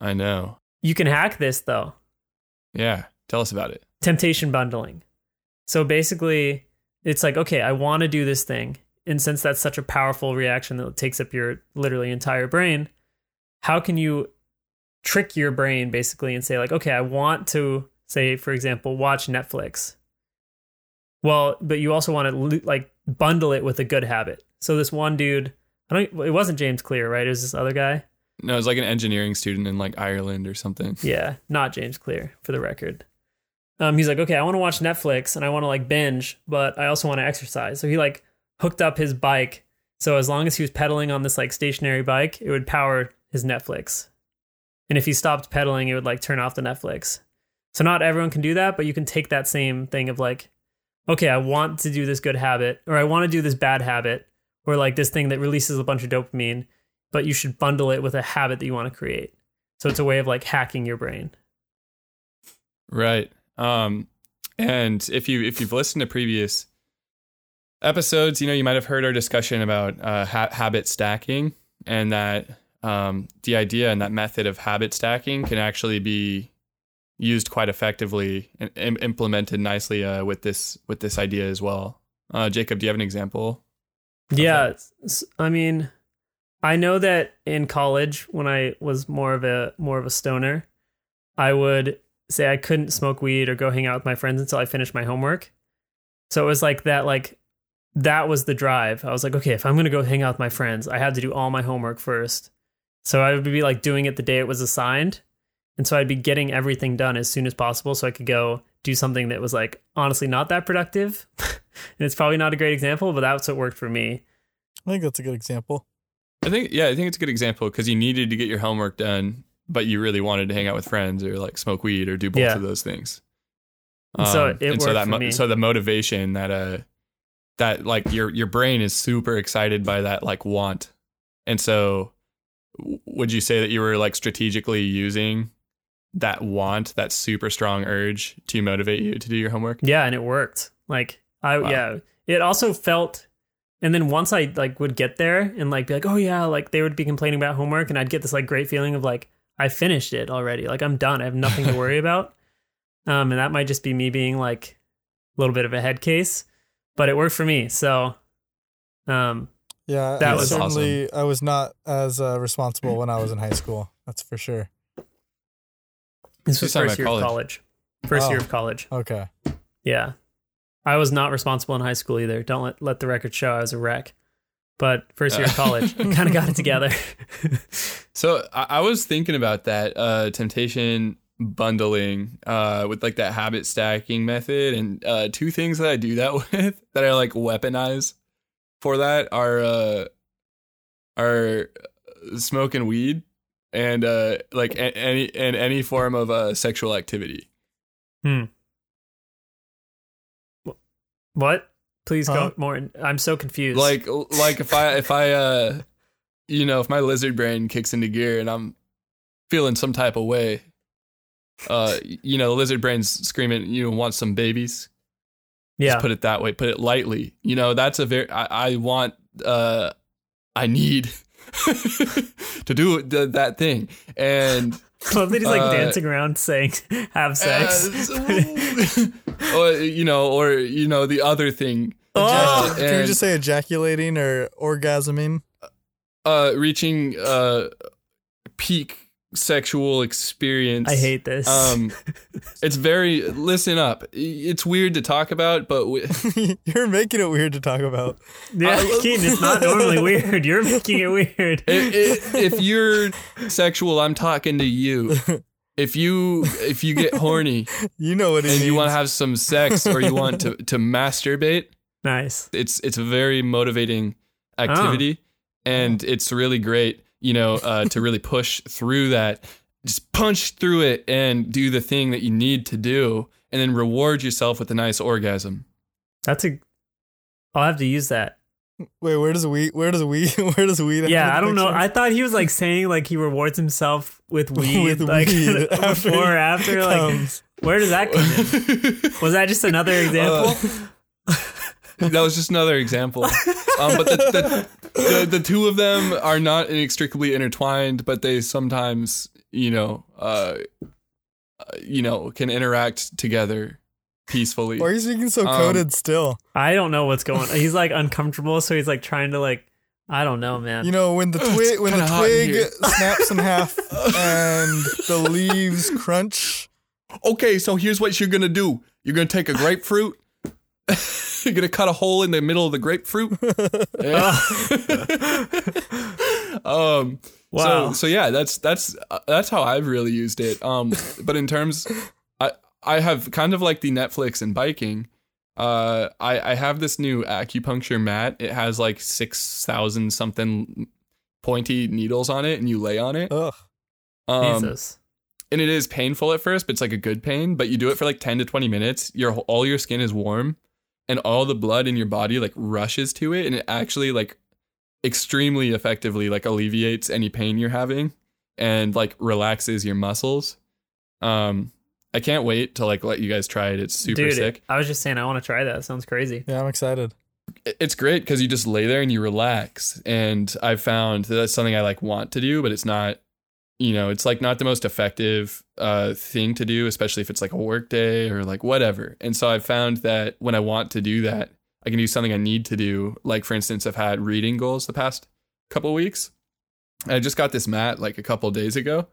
I know. You can hack this though. Yeah, tell us about it. Temptation bundling. So basically, it's like, okay, I want to do this thing. And since that's such a powerful reaction that takes up your literally entire brain, how can you trick your brain basically and say, like, okay, I want to, say, for example, watch Netflix. Well, but you also want to like bundle it with a good habit. So this one dude, I don't, it wasn't James Clear, right? It was this other guy. No, it was like an engineering student in like Ireland or something. <laughs> Yeah, not James Clear for the record. Um, he's like, okay, I want to watch Netflix and I want to like binge, but I also want to exercise. So he like hooked up his bike. So as long as he was pedaling on this like stationary bike, it would power his Netflix. And if he stopped pedaling, it would like turn off the Netflix. So not everyone can do that, but you can take that same thing of like, okay, I want to do this good habit, or I want to do this bad habit, or like this thing that releases a bunch of dopamine, but you should bundle it with a habit that you want to create. So it's a way of like hacking your brain. Right. Um, and if you if you've listened to previous episodes, you know you might have heard our discussion about uh, ha- habit stacking, and that um, the idea and that method of habit stacking can actually be used quite effectively and im- implemented nicely uh, with this with this idea as well. Uh, Jacob, do you have an example? Yeah, I mean, I know that in college when I was more of a more of a stoner, I would say I couldn't smoke weed or go hang out with my friends until I finished my homework. So it was like that like that was the drive. I was like, okay, if I'm going to go hang out with my friends, I had to do all my homework first. So I would be like doing it the day it was assigned. And so I'd be getting everything done as soon as possible so I could go do something that was like honestly not that productive. <laughs> and it's probably not a great example, but that's what worked for me. I think that's a good example. I think yeah, I think it's a good example because you needed to get your homework done, but you really wanted to hang out with friends or like smoke weed or do both Yeah. of those things. And so it and so worked that for me. so the motivation that uh that like your your brain is super excited by that like want, and so w- would you say that you were like strategically using that want that super strong urge to motivate you to do your homework? Yeah, and it worked. Like I Wow. yeah, it also felt and then once I like would get there and like be like, "Oh yeah," like they would be complaining about homework and I'd get this like great feeling of like I finished it already. Like I'm done. I have nothing to worry <laughs> about. Um and that might just be me being like a little bit of a head case, but it worked for me. So um Yeah, That was certainly I was not as uh, responsible when I was in high school. That's for sure. this was first about year of college. college. First year Oh. of college. Okay. Yeah. I was not responsible in high school either. Don't let, let the record show I was a wreck. But first year of college, <laughs> kind of got it together. So I, I was thinking about that uh, temptation bundling uh, with like that habit stacking method, and uh, two things that I do that <laughs> with that I like weaponize for that are uh, are smoking weed and uh, like a- any and any form of uh, sexual activity. Hmm. What? Please Huh? go more. in- I'm so confused. Like like if I if I uh, you know if my lizard brain kicks into gear and I'm feeling some type of way, uh, you know, the lizard brains screaming, you know, want some babies. Yeah. Just put it that way. Put it lightly. You know, that's a very. I, I want. Uh, I need <laughs> to do th- that thing, and I love that he's like Uh, dancing around saying have sex. uh, <laughs> or you know, or you know, the other thing. Oh, Can you just say ejaculating or orgasming? uh, reaching uh, peak sexual experience. I hate this. Um, <laughs> it's very. Listen up. It's weird to talk about, but we, <laughs> You're making it weird to talk about. yeah, I- Keaton, it's not normally weird. You're making it weird. i- i- if you're sexual, I'm talking to you. <laughs> If you if you get horny You know what it and means. you want to have some sex or you want to to masturbate, nice. it's it's a very motivating activity and it's really great you know uh, to really push through that just punch through it and do the thing that you need to do and then reward yourself with a nice orgasm That's a. I'll have to use that. Wait, where does weed? <laughs> Where does weed? Where does weed? Yeah, I don't know. I thought he was like saying like he rewards himself with <laughs> weed, With like <laughs> weed before or after. Like, where does that come in? Was that just another example? <laughs> that was just another example um, but the, the, the, the two of them are not inextricably intertwined but they sometimes you know uh, uh, you know can interact together peacefully Why are you speaking so Um, coded still? I don't know what's going. on. He's like uncomfortable, so he's like trying to like. I don't know, man. You know when the twig when the kinda in twig snaps in half <laughs> and the leaves crunch. okay, so here's what you're gonna do. You're gonna take a grapefruit. You're <laughs> gonna cut a hole in the middle of the grapefruit. <laughs> um. Wow. So so yeah, that's that's uh, that's how I've really used it. Um. <laughs> But in terms, I I have kind of like the Netflix and biking. Uh, I I have this new acupuncture mat. It has like six thousand something pointy needles on it, and you lay on it. Ugh. Um, Jesus. and it is painful at first, but it's like a good pain. But you do it for like ten to twenty minutes. Your all your skin is warm, and all the blood in your body like rushes to it, and it actually like extremely effectively like alleviates any pain you're having, and like relaxes your muscles. Um, I can't wait to like let you guys try it. It's super Dude, sick. I was just saying I want to try that. Sounds crazy. Yeah, I'm excited. It's great because you just lay there and you relax. And I've found that that's something I like want to do, but it's not you know, it's like not the most effective uh, thing to do, especially if it's like a work day or like whatever. And so I've found that when I want to do that, I can do something I need to do. Like for instance, I've had reading goals the past couple weeks. I just got this mat like a couple days ago.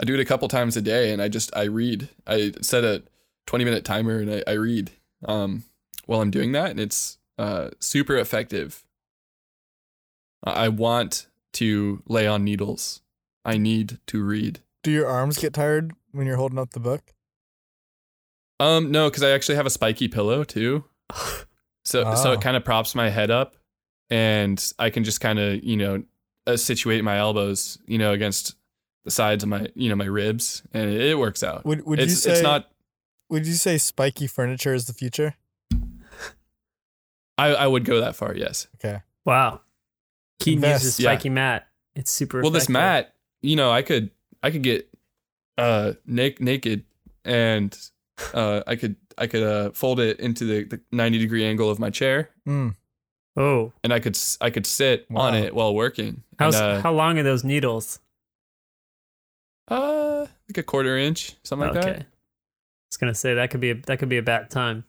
I do it a couple times a day, and I just I read. I set a twenty minute timer, and I, I read um, while I'm doing that, and it's uh, super effective. I want to lay on needles. I need to read. Do your arms get tired when you're holding up the book? Um, no, because I actually have a spiky pillow too. <laughs> So so Oh. it kind of props my head up, and I can just kind of you know uh, situate my elbows you know against the sides of my you know my ribs, and it, it works out. Would would you it's say it's not. would you say spiky furniture is the future? I I would go that far. Yes. Okay. Wow. Keaton Invest. uses Yeah. spiky mat. It's super. Well, this effective. mat, you know, I could I could get uh na- naked and uh I could I could uh fold it into the, the 90 degree angle of my chair Mm. Oh, and I could s- I could sit on it while working. how's and, uh, how long are those needles? uh like a quarter inch, something like that. okay. I was gonna say that could be a, that could be a bad time.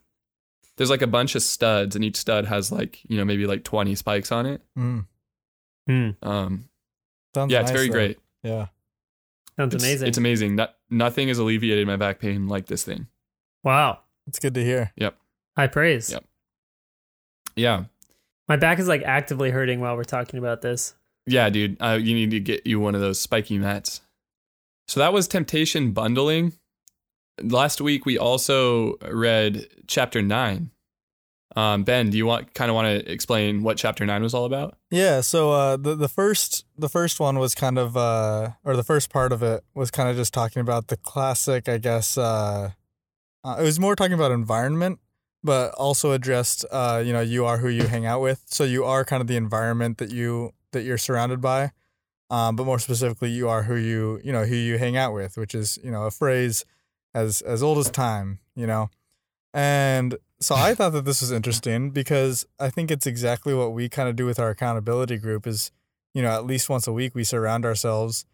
There's like a bunch of studs and each stud has like, you know, maybe like 20 spikes on it. Mm. Hmm. Um Sounds yeah, it's very though. great. Yeah. Sounds It's amazing. It's amazing. Not, nothing has alleviated my back pain like this thing. wow. It's good to hear. Yep. High praise. Yep. Yeah. My back is like actively hurting while we're talking about this. Yeah, dude, uh, you need to get you one of those spiky mats. So that was Temptation Bundling. Last week we also read chapter nine. Um, ben, do you want kind of want to explain what chapter nine was all about? Yeah, so uh, the the first the first one was kind of uh, or the first part of it was kind of just talking about the classic, I guess. Uh, uh, it was more talking about environment, but also addressed, uh, you know, you are who you hang out with. So you are kind of the environment that you that you're surrounded by. Um, but more specifically, you are who you you know who you hang out with, which is you know a phrase as as old as time, you know. And so I thought that this was interesting because I think it's exactly what we kind of do with our accountability group is, you know, at least once a week we surround ourselves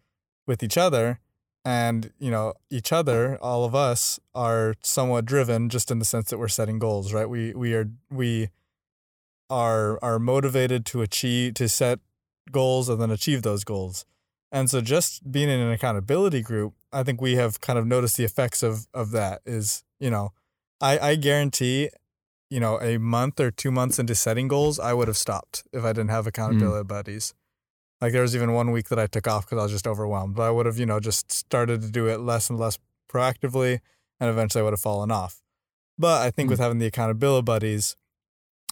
with each other and, you know, each other, all of us are somewhat driven just in the sense that we're setting goals, right? We we are we are are motivated to achieve to set goals and then achieve those goals. And so just being in an accountability group, I think we have kind of noticed the effects of of that is, you know, I, I guarantee, you know, a month or two months into setting goals, I would have stopped if I didn't have accountability buddies. Like there was even one week that I took off because I was just overwhelmed. But I would have, you know, just started to do it less and less proactively, and eventually I would have fallen off. But I think Mm. with having the accountability buddies,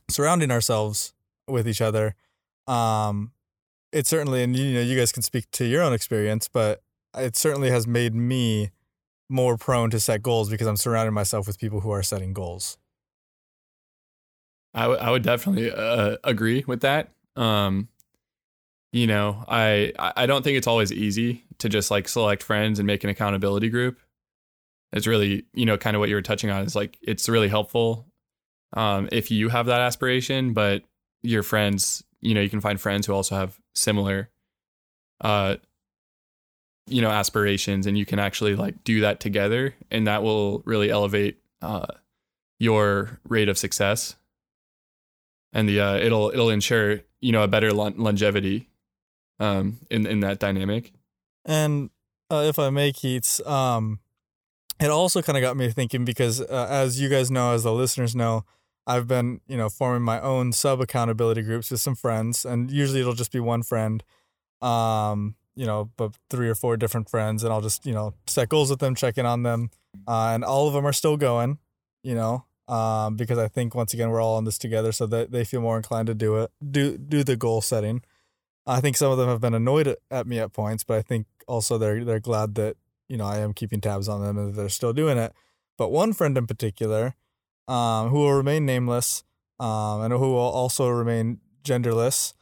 surrounding ourselves with each other, um, it certainly, and you know, you guys can speak to your own experience, but it certainly has made me more prone to set goals because I'm surrounding myself with people who are setting goals. I, w- I would definitely uh, agree with that. Um, you know, I I don't think it's always easy to just like select friends and make an accountability group. It's really you know kind of what you were touching on is like it's really helpful um, if you have that aspiration, but your friends, you know, you can find friends who also have similar, uh, you know, aspirations, and you can actually like do that together, and that will really elevate uh, your rate of success and the uh, it'll it'll ensure you know a better lon- longevity um, in in that dynamic. And uh, if I may, Keats, um, it also kind of got me thinking because, uh, as you guys know, as the listeners know, I've been, you know, forming my own sub accountability groups with some friends, and usually it'll just be one friend, um, you know, but three or four different friends, and I'll just, you know, set goals with them, check in on them, uh, and all of them are still going, you know, um, because I think once again we're all in this together, so that they feel more inclined to do it, do do the goal setting. I think some of them have been annoyed at- me at points, but I think also they're they're glad that you know I am keeping tabs on them and they're still doing it. But one friend in particular, um, who will remain nameless, um, and who will also remain genderless,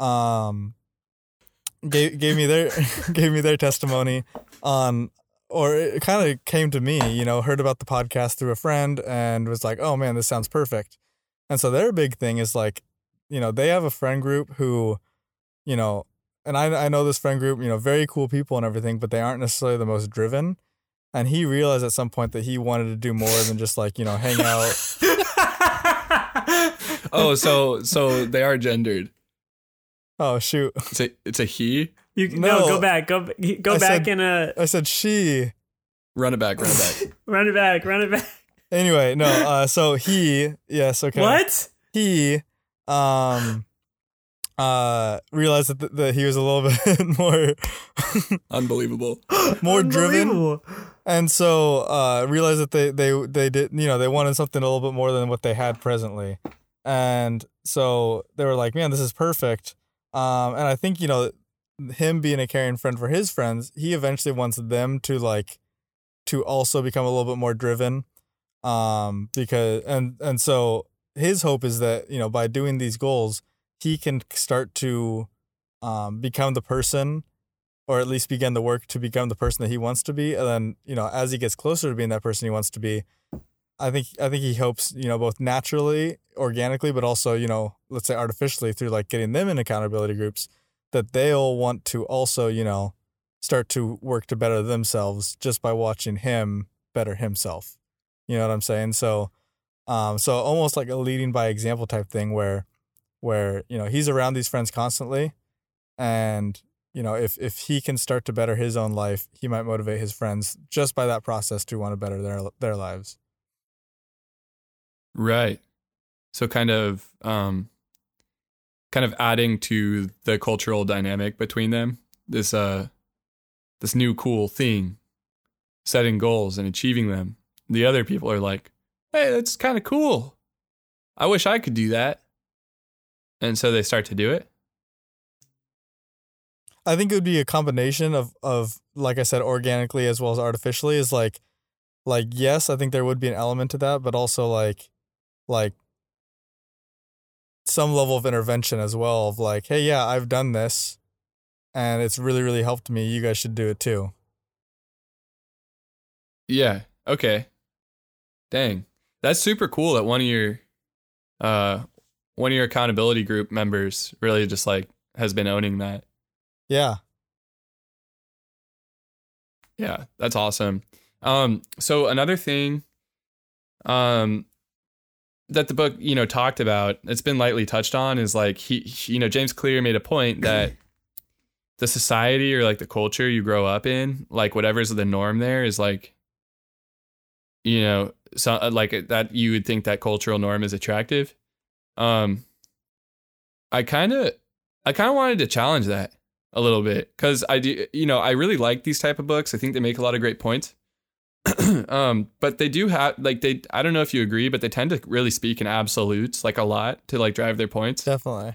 um, gave gave me their <laughs> gave me their testimony on, or it kind of came to me, you know, heard about the podcast through a friend and was like, oh man, this sounds perfect. And so their big thing is like, you know, they have a friend group who you know, and I I know this friend group, you know, very cool people and everything, but they aren't necessarily the most driven. And he realized at some point that he wanted to do more than just like, you know, hang out. <laughs> Oh, so so they are gendered. Oh shoot. It's a it's a he. You no, No. go back, go go I back said- in a I said she. Run it back, run it back. <laughs> run it back, run it back. Anyway, no, <laughs> uh so he yes, okay. What? He um uh realized that, th- that he was a little <laughs> bit more Unbelievable. <gasps> more driven and so uh realized that they they they did you know they wanted something a little bit more than what they had presently and so they were like man this is perfect um and i think you know him being a caring friend for his friends he eventually wants them to like to also become a little bit more driven. Um because and and so his hope is that you know by doing these goals he can start to um become the person or at least begin the work to become the person that he wants to be. And then you know as he gets closer to being that person he wants to be i think i think he hopes you know both naturally organically but also you know let's say artificially through like getting them in accountability groups that they'll want to also you know start to work to better themselves just by watching him better himself. You know what i'm saying? So um so almost like a leading by example type thing where where you know he's around these friends constantly and you know if if he can start to better his own life he might motivate his friends just by that process to want to better their their lives Right. So kind of um kind of adding to the cultural dynamic between them. This uh this new cool thing. Setting goals and achieving them. The other people are like, "Hey, that's kind of cool. I wish I could do that." And so they start to do it. i think it would be a combination of of like i said organically as well as artificially is like like yes i think there would be an element to that but also like like some level of intervention as well of like hey yeah i've done this and it's really really helped me. You guys should do it too. Yeah. Okay. Dang. That's super cool that one of your uh one of your accountability group members really just like has been owning that. Yeah. Yeah, that's awesome. Um so another thing um that the book, you know, talked about, it's been lightly touched on is like he, he you know, James Clear made a point that <clears throat> the society or like the culture you grow up in, like whatever's the norm there is like you know, so uh, like that you would think that cultural norm is attractive. Um I kind of I kind of wanted to challenge that a little bit cuz I do you know, I really like these type of books. I think they make a lot of great points. <clears throat> um but they do have like they I don't know if you agree, but they tend to really speak in absolutes like a lot to like drive their points. Definitely.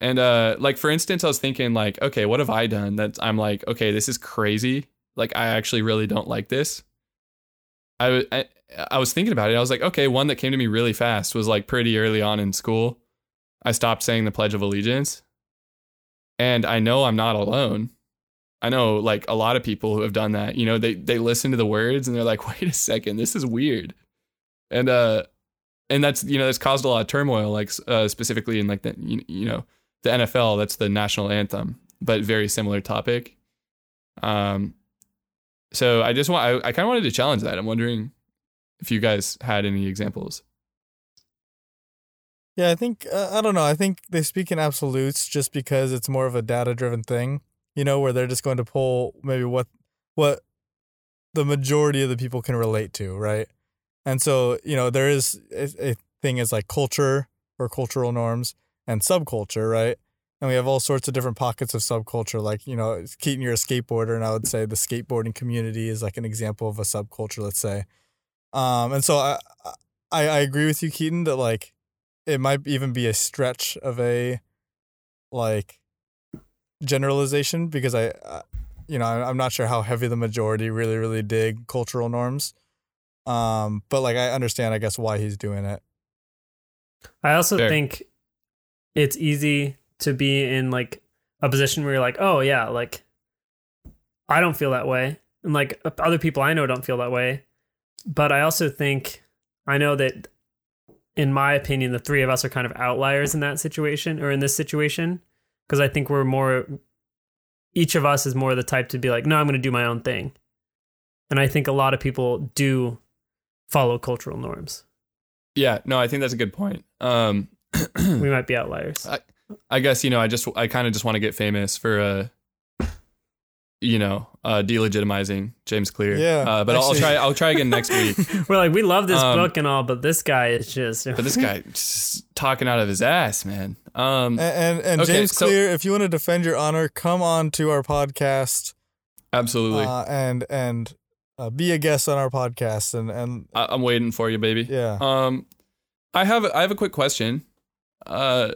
And uh like for instance, I was thinking like, okay, what have I done that I'm like, okay, this is crazy. Like I actually really don't like this. I, I was thinking about it. I was like, okay, one that came to me really fast was like pretty early on in school. I stopped saying the Pledge of Allegiance. And I know I'm not alone. I know like a lot of people who have done that. You know, they they listen to the words and they're like, <laughs> wait a second, this is weird. And uh and that's you know that's caused a lot of turmoil like uh, specifically in like the you, you know the NFL that's the national anthem but very similar topic um so I just want I, I kind of wanted to challenge that. I'm wondering if you guys had any examples. Yeah, I think uh, I don't know. I think they speak in absolutes just because it's more of a data-driven thing, you know, where they're just going to pull maybe what what the majority of the people can relate to, right? And so, you know, there is a, a thing is like culture or cultural norms and subculture, right? And we have all sorts of different pockets of subculture. Like, you know, Keaton, you're a skateboarder, and I would say the skateboarding community is like an example of a subculture, let's say. Um, and so I, I, I agree with you, Keaton, that like it might even be a stretch of a like generalization because I, uh, you know, I'm not sure how heavy the majority really, really dig cultural norms. Um, but like I understand, I guess, why he's doing it. I also Fair. think it's easy to be in like a position where you're like, oh yeah, like I don't feel that way, and like other people I know don't feel that way. But I also think I know that, in my opinion, the three of us are kind of outliers in that situation or in this situation because I think we're more. Each of us is more the type to be like, no, I'm going to do my own thing, and I think a lot of people do follow cultural norms. Yeah, no, I think that's a good point. Um, <clears throat> We might be outliers. I guess you know I just I kind of just want to get famous for uh, you know, uh, delegitimizing James Clear. Yeah, uh, but I'll, I'll try I'll try again next week. <laughs> We're like, we love this Um, book and all, but this guy is just. But this guy <laughs> just talking out of his ass, man. Um, And and, and Okay, James so- Clear, if you want to defend your honor, come on to our podcast absolutely. uh, and and uh, be a guest on our podcast and and I, I'm waiting for you, baby. yeah. Um, I have I have a quick question. Uh,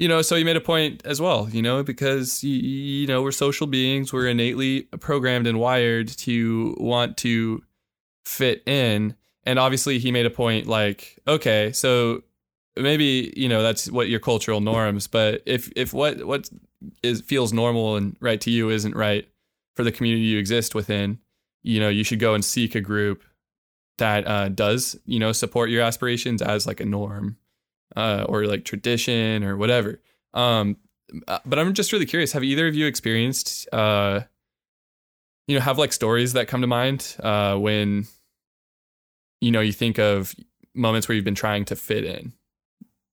you know, so you made a point as well. You know, because you, know we're social beings. We're innately programmed and wired to want to fit in. And obviously, he made a point like, okay, so maybe you know that's what your cultural norms. But if if what what is feels normal and right to you isn't right for the community you exist within, you know, you should go and seek a group that uh, does you know support your aspirations as like a norm uh, or like tradition or whatever. Um, uh, but I'm just really curious. Have either of you experienced, uh, you know, have like stories that come to mind uh, when you know you think of moments where you've been trying to fit in,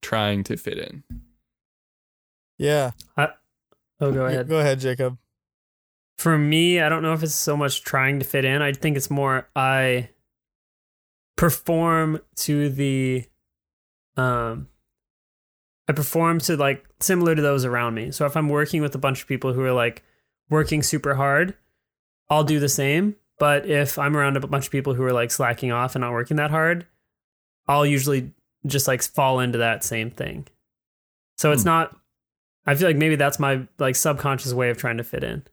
trying to fit in. Yeah. oh, go ahead. Go ahead, Jacob. For me, I don't know if it's so much trying to fit in. I think it's more I perform to the um I perform to like similar to those around me. So if I'm working with a bunch of people who are like working super hard, I'll do the same. But if I'm around a bunch of people who are like slacking off and not working that hard, I'll usually just like fall into that same thing. So it's Hmm. not I feel like maybe that's my like subconscious way of trying to fit in.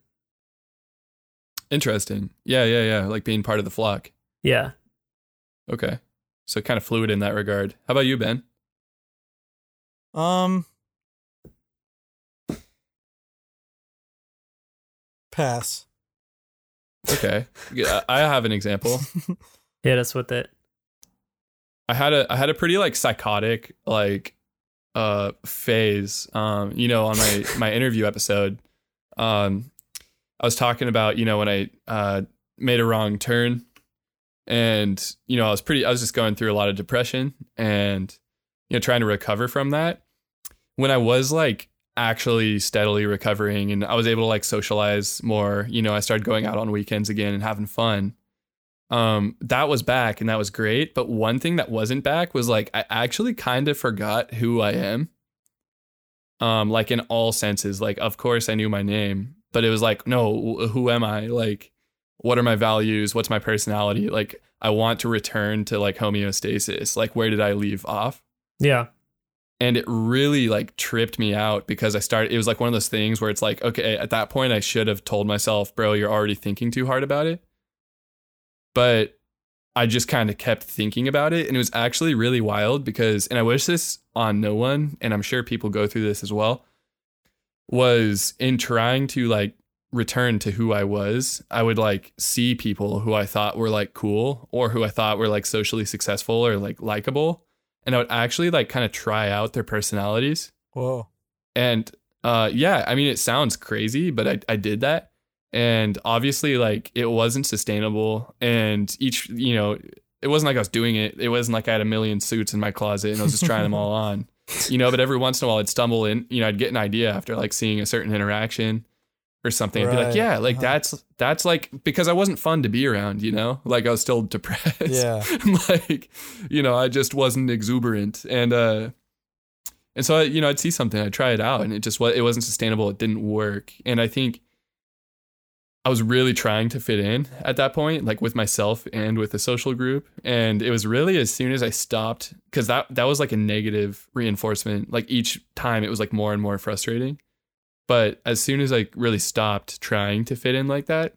Interesting. Yeah, yeah, yeah. Like being part of the flock. Yeah. Okay. So kind of fluid in that regard. How about you, Ben? Um Pass. Okay, Yeah, I have an example. <laughs> Hit us with it. I had a I had a pretty like psychotic like uh phase. Um, you know, on my my interview episode, um, I was talking about you know when I uh made a wrong turn, and you know I was pretty I was just going through a lot of depression and you know trying to recover from that. When I was like actually steadily recovering and I was able to like socialize more, you know, I started going out on weekends again and having fun um that was back and that was great. But one thing that wasn't back was like i actually kind of forgot who i am um like in all senses. Like of course i knew my name but it was like no who am i? Like what are my values? What's my personality? Like i want to return to like homeostasis. Like where did i leave off? Yeah. And it really like tripped me out because I started it was like one of those things where it's like okay at that point I should have told myself bro you're already thinking too hard about it. But I just kind of kept thinking about it and it was actually really wild because and I wish this on no one and I'm sure people go through this as well was in trying to like return to who I was I would like see people who I thought were like cool or who I thought were like socially successful or like likable and I would actually like kind of try out their personalities. Whoa. And uh yeah, I mean it sounds crazy, but I I did that. And obviously like it wasn't sustainable and each you know, it wasn't like I was doing it. It wasn't like I had a million suits in my closet and I was just trying them all <laughs> on. You know, but every once in a while I'd stumble in, you know, I'd get an idea after like seeing a certain interaction or something. I'd be like, yeah, like Uh-huh. that's that's like because I wasn't fun to be around, you know? Like I was still depressed. Yeah. <laughs> like you know i just wasn't exuberant and uh and so I, you know i'd see something i'd try it out and it just was it wasn't sustainable it didn't work and i think i was really trying to fit in at that point like with myself and with the social group and it was really as soon as i stopped because that that was like a negative reinforcement like each time it was like more and more frustrating but as soon as i really stopped trying to fit in like that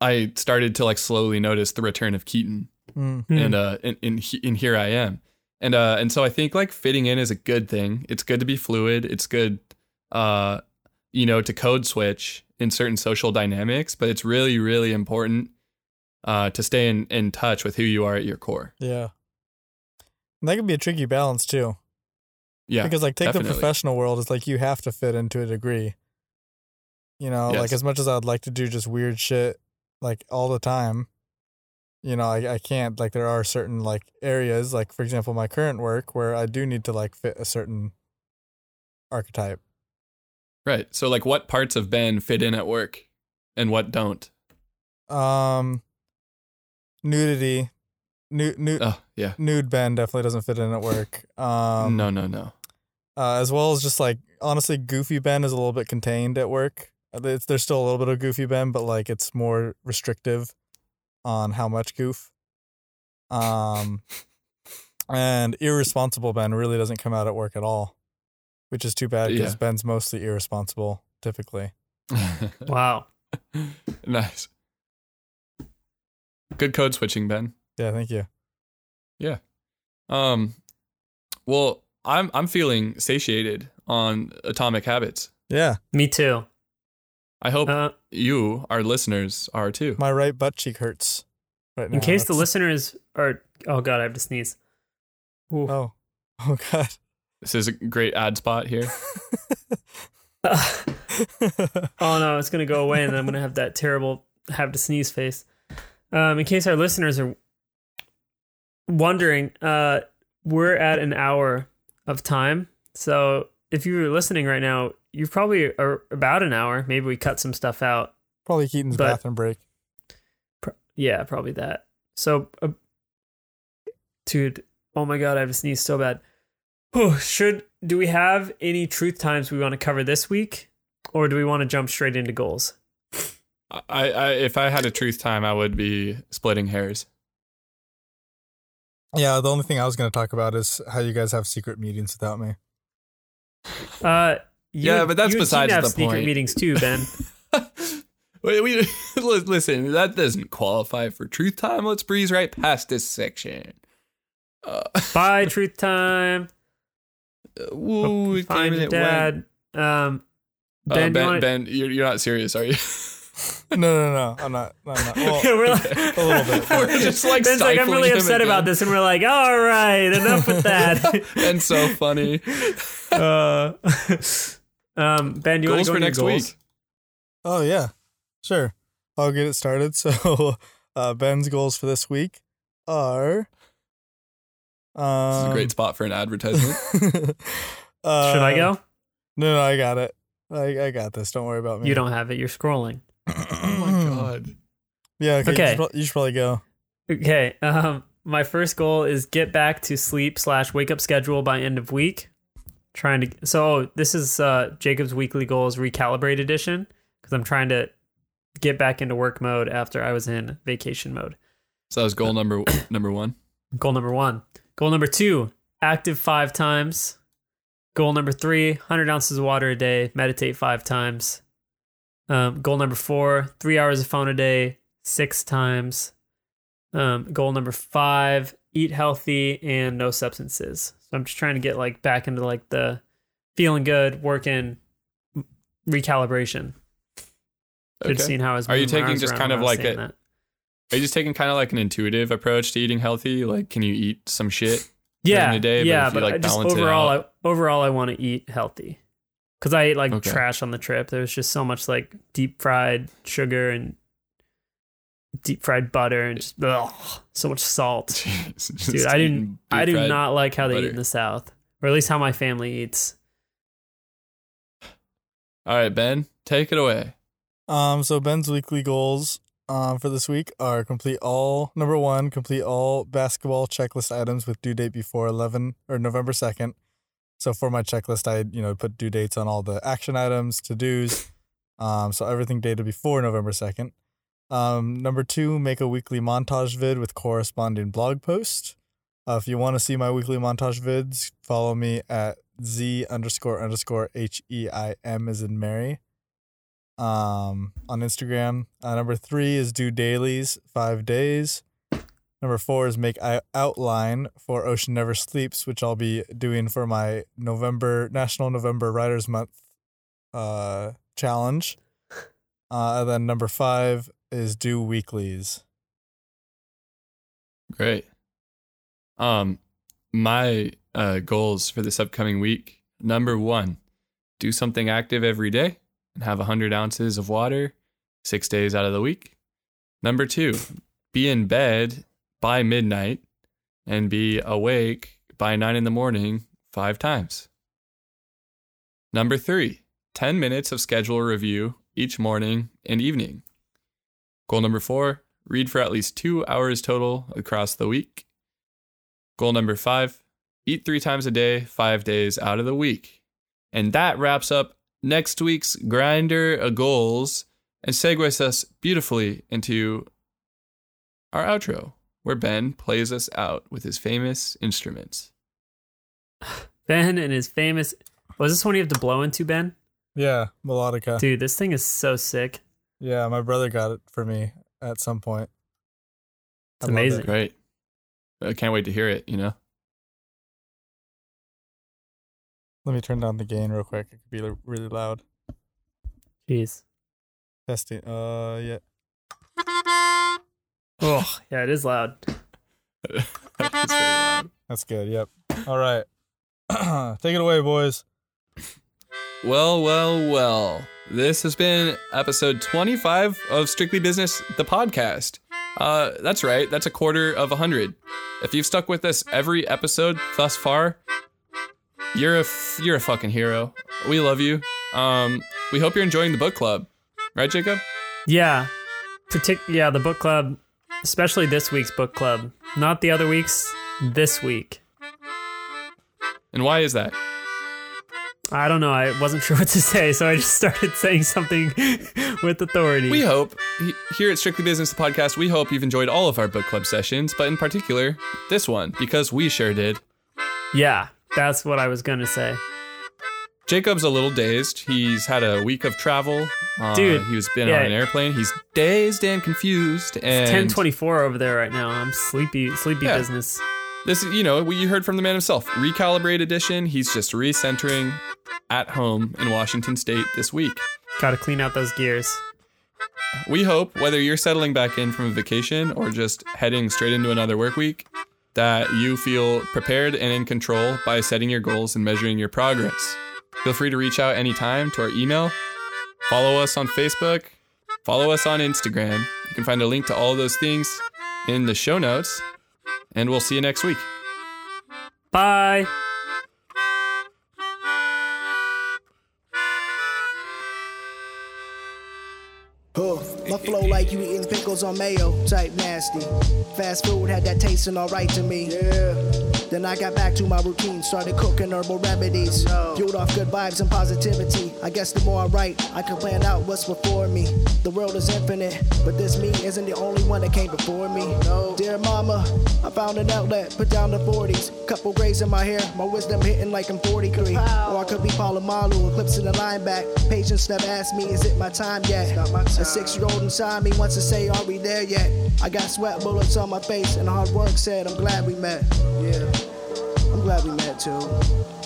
i started to like slowly notice the return of keaton Mm. Hmm. and uh and, and, he- and here I am. And uh and so I think like fitting in is a good thing. It's good to be fluid. It's good uh you know to code switch in certain social dynamics, but it's really really important uh to stay in in touch with who you are at your core. Yeah. And that could be a tricky balance too. Yeah. because like take definitely. the professional world, it's like you have to fit into a degree. You know, like as much as I'd like to do just weird shit like all the time, you know, I, I can't like there are certain like areas, like for example, my current work where I do need to like fit a certain archetype. Right. So like what parts of Ben fit in at work and what don't? Um nudity. Nude nude Oh, yeah. nude Ben definitely doesn't fit in at work. Um no, no, no. uh, as well as just like honestly, Goofy Ben is a little bit contained at work. Uh, It's, there's still a little bit of Goofy Ben, but like it's more restrictive on how much goof. Um, and irresponsible Ben really doesn't come out at work at all, which is too bad because Yeah. Ben's mostly irresponsible typically. <laughs> Wow. nice. Good code switching, Ben. Yeah, thank you. Um, well, I'm I'm feeling satiated on Atomic Habits. Yeah, Me too. I hope Uh, you, our listeners, are too. my right butt cheek hurts right now. in case the listeners are, oh god, I have to sneeze. Ooh. Oh, <laughs> oh god. This is a great ad spot here. <laughs> <laughs> oh no, it's gonna go away, and then I'm gonna have that terrible have to sneeze face. Um, in case our listeners are wondering, uh, we're at an hour of time, so if you're listening right now, you probably are about an hour. Maybe we cut some stuff out. Probably Keaton's But- bathroom break. Pro- yeah, probably that. So, uh, dude, oh my god, I have to sneeze so bad. Whew, Should do we have any truth times we want to cover this week, or do we want to jump straight into goals? I, I if I had a truth time, I would be splitting hairs. Yeah, the only thing I was going to talk about is how you guys have secret meetings without me. Uh, you, Yeah, but that's you and besides Keaton have the secret point. meetings too, Ben. Wait, <laughs> we listen. That doesn't qualify for truth time. Let's breeze right past this section. Uh, <laughs> Bye, truth time. woo, Hope you it came find your it went. dad. Um, Uh, Ben, ben, you wanna- ben, you're, you're not serious, are you? <laughs> <laughs> No, no, no. I'm not. I'm not. Well, <laughs> we're like, a little bit. <laughs> We're just like Ben's like, I'm really upset again. about this, and we're like, all right, enough with that. And so funny. uh, um, Ben, you want goals to go for next goals? week. Oh yeah, sure. I'll get it started. So, uh, Ben's goals for this week are. Um, This is a great spot for an advertisement. uh, Should I go? No, no, I got it. I, I got this. Don't worry about me. You don't have it. You're scrolling. Oh my <clears throat> god. Yeah. Okay. Okay. You, should, you should probably go. Okay. Um, my first goal is get back to sleep slash wake up schedule by end of week. Trying to. So oh, this is uh, Jacob's weekly goals recalibrate edition because I'm trying to get back into work mode after I was in vacation mode. So that was goal number <coughs> number one. Goal number one. Goal number two, active five times. Goal number three, 100 ounces of water a day, meditate five times. Um, goal number four, three hours of phone a day, six times. Um, goal number five, eat healthy and no substances. So I'm just trying to get like back into like the feeling good, working recalibration. Should Okay. seen how I was. Are you taking just kind of like a- that. Are you just taking kind of like an intuitive approach to eating healthy? Like, can you eat some shit? yeah, the day, but yeah, but like, I just overall, I, overall, I want to eat healthy because I ate like Okay. trash on the trip. There was just so much like deep fried sugar and deep fried butter and just ugh, so much salt. <laughs> Jeez, Dude, I didn't. I do not like how they eat in the South, or at least how my family eats. All right, Ben, take it away. Um, so Ben's weekly goals um for this week are complete all number one, complete all basketball checklist items with due date before eleven or November second. So for my checklist, I you know put due dates on all the action items, to dos. Um, so everything dated before November second. Um, number two, make a weekly montage vid with corresponding blog post. Uh, if you want to see my weekly montage vids, follow me at z underscore underscore h e i m as in Mary um on Instagram. Uh, number three is do dailies, five days. Number four is make I- outline for Ocean Never Sleeps, which I'll be doing for my November National November Writers Month uh challenge. <laughs> Uh, and then number five is do weeklies. Great. Um, my uh, goals for this upcoming week: number one, do something active every day and have hundred ounces of water six days out of the week. Number two, be in bed by midnight and be awake by nine in the morning five times. Number three, 10 minutes of schedule review each morning and evening. Goal number four, read for at least two hours total across the week. Goal number five, eat three times a day, five days out of the week. And that wraps up next week's Grinder of Goals and segues us beautifully into our outro, where Ben plays us out with his famous instruments. <sighs> Ben and his famous. Was this one you have to blow into, Ben? Yeah, melodica. Dude, this thing is so sick. Yeah, my brother got it for me at some point. It's I amazing. it. Great. I can't wait to hear it, you know? Let me turn down the gain real quick. It could be really loud. Jeez. Testing. Uh, yeah. Oh, yeah, it is loud. That's very loud. That's good. Yep. All right. <clears throat> Take it away, boys. Well, well, well. This has been episode 25 of Strictly Business, the podcast. Uh, that's right. That's a quarter of a hundred. If you've stuck with us every episode thus far, you're a f- you're a fucking hero. We love you. Um, we hope you're enjoying the book club, right, Jacob? Yeah. Partic- yeah, the book club, especially this week's book club. Not the other weeks, this week. And why is that? I don't know. I wasn't <laughs> sure what to say, so I just started <laughs> saying something <laughs> with authority. We hope here at Strictly Business, the podcast, we hope you've enjoyed all of our book club sessions, but in particular this one because we sure did. yeah, that's what I was going to say. Jacob's a little dazed. He's had a week of travel. Uh, Dude, he's been yeah. on an airplane. He's dazed and confused. And 1024 over there right now. I'm sleepy, sleepy Yeah. business. this is, you know, what you heard from the man himself. Recalibrate edition. He's just recentering. at home in Washington State this week. Got to clean out those gears. We hope, whether you're settling back in from a vacation or just heading straight into another work week, that you feel prepared and in control by setting your goals and measuring your progress. Feel free to reach out anytime to our email. Follow us on Facebook. Follow us on Instagram. You can find a link to all of those things in the show notes. And we'll see you next week. Bye. Huh. My flow like you eating pickles on mayo, type nasty. Fast food had that tasting alright to me. Yeah. Then I got back to my routine, started cooking herbal remedies. Fueled off good vibes and positivity. I guess the more I write, I can plan out what's before me. The world is infinite, but this me isn't the only one that came before me. Dear mama, I found an outlet, put down the 40s. Couple grays in my hair, my wisdom hitting like I'm 43. Or I could be Polamalu, eclipsing the line back. Patience never asked me, is it my time yet? A six year old inside me wants to say, Are we there yet? I got sweat bullets on my face, and hard work said, I'm glad we met. Yeah, I'm glad we met too.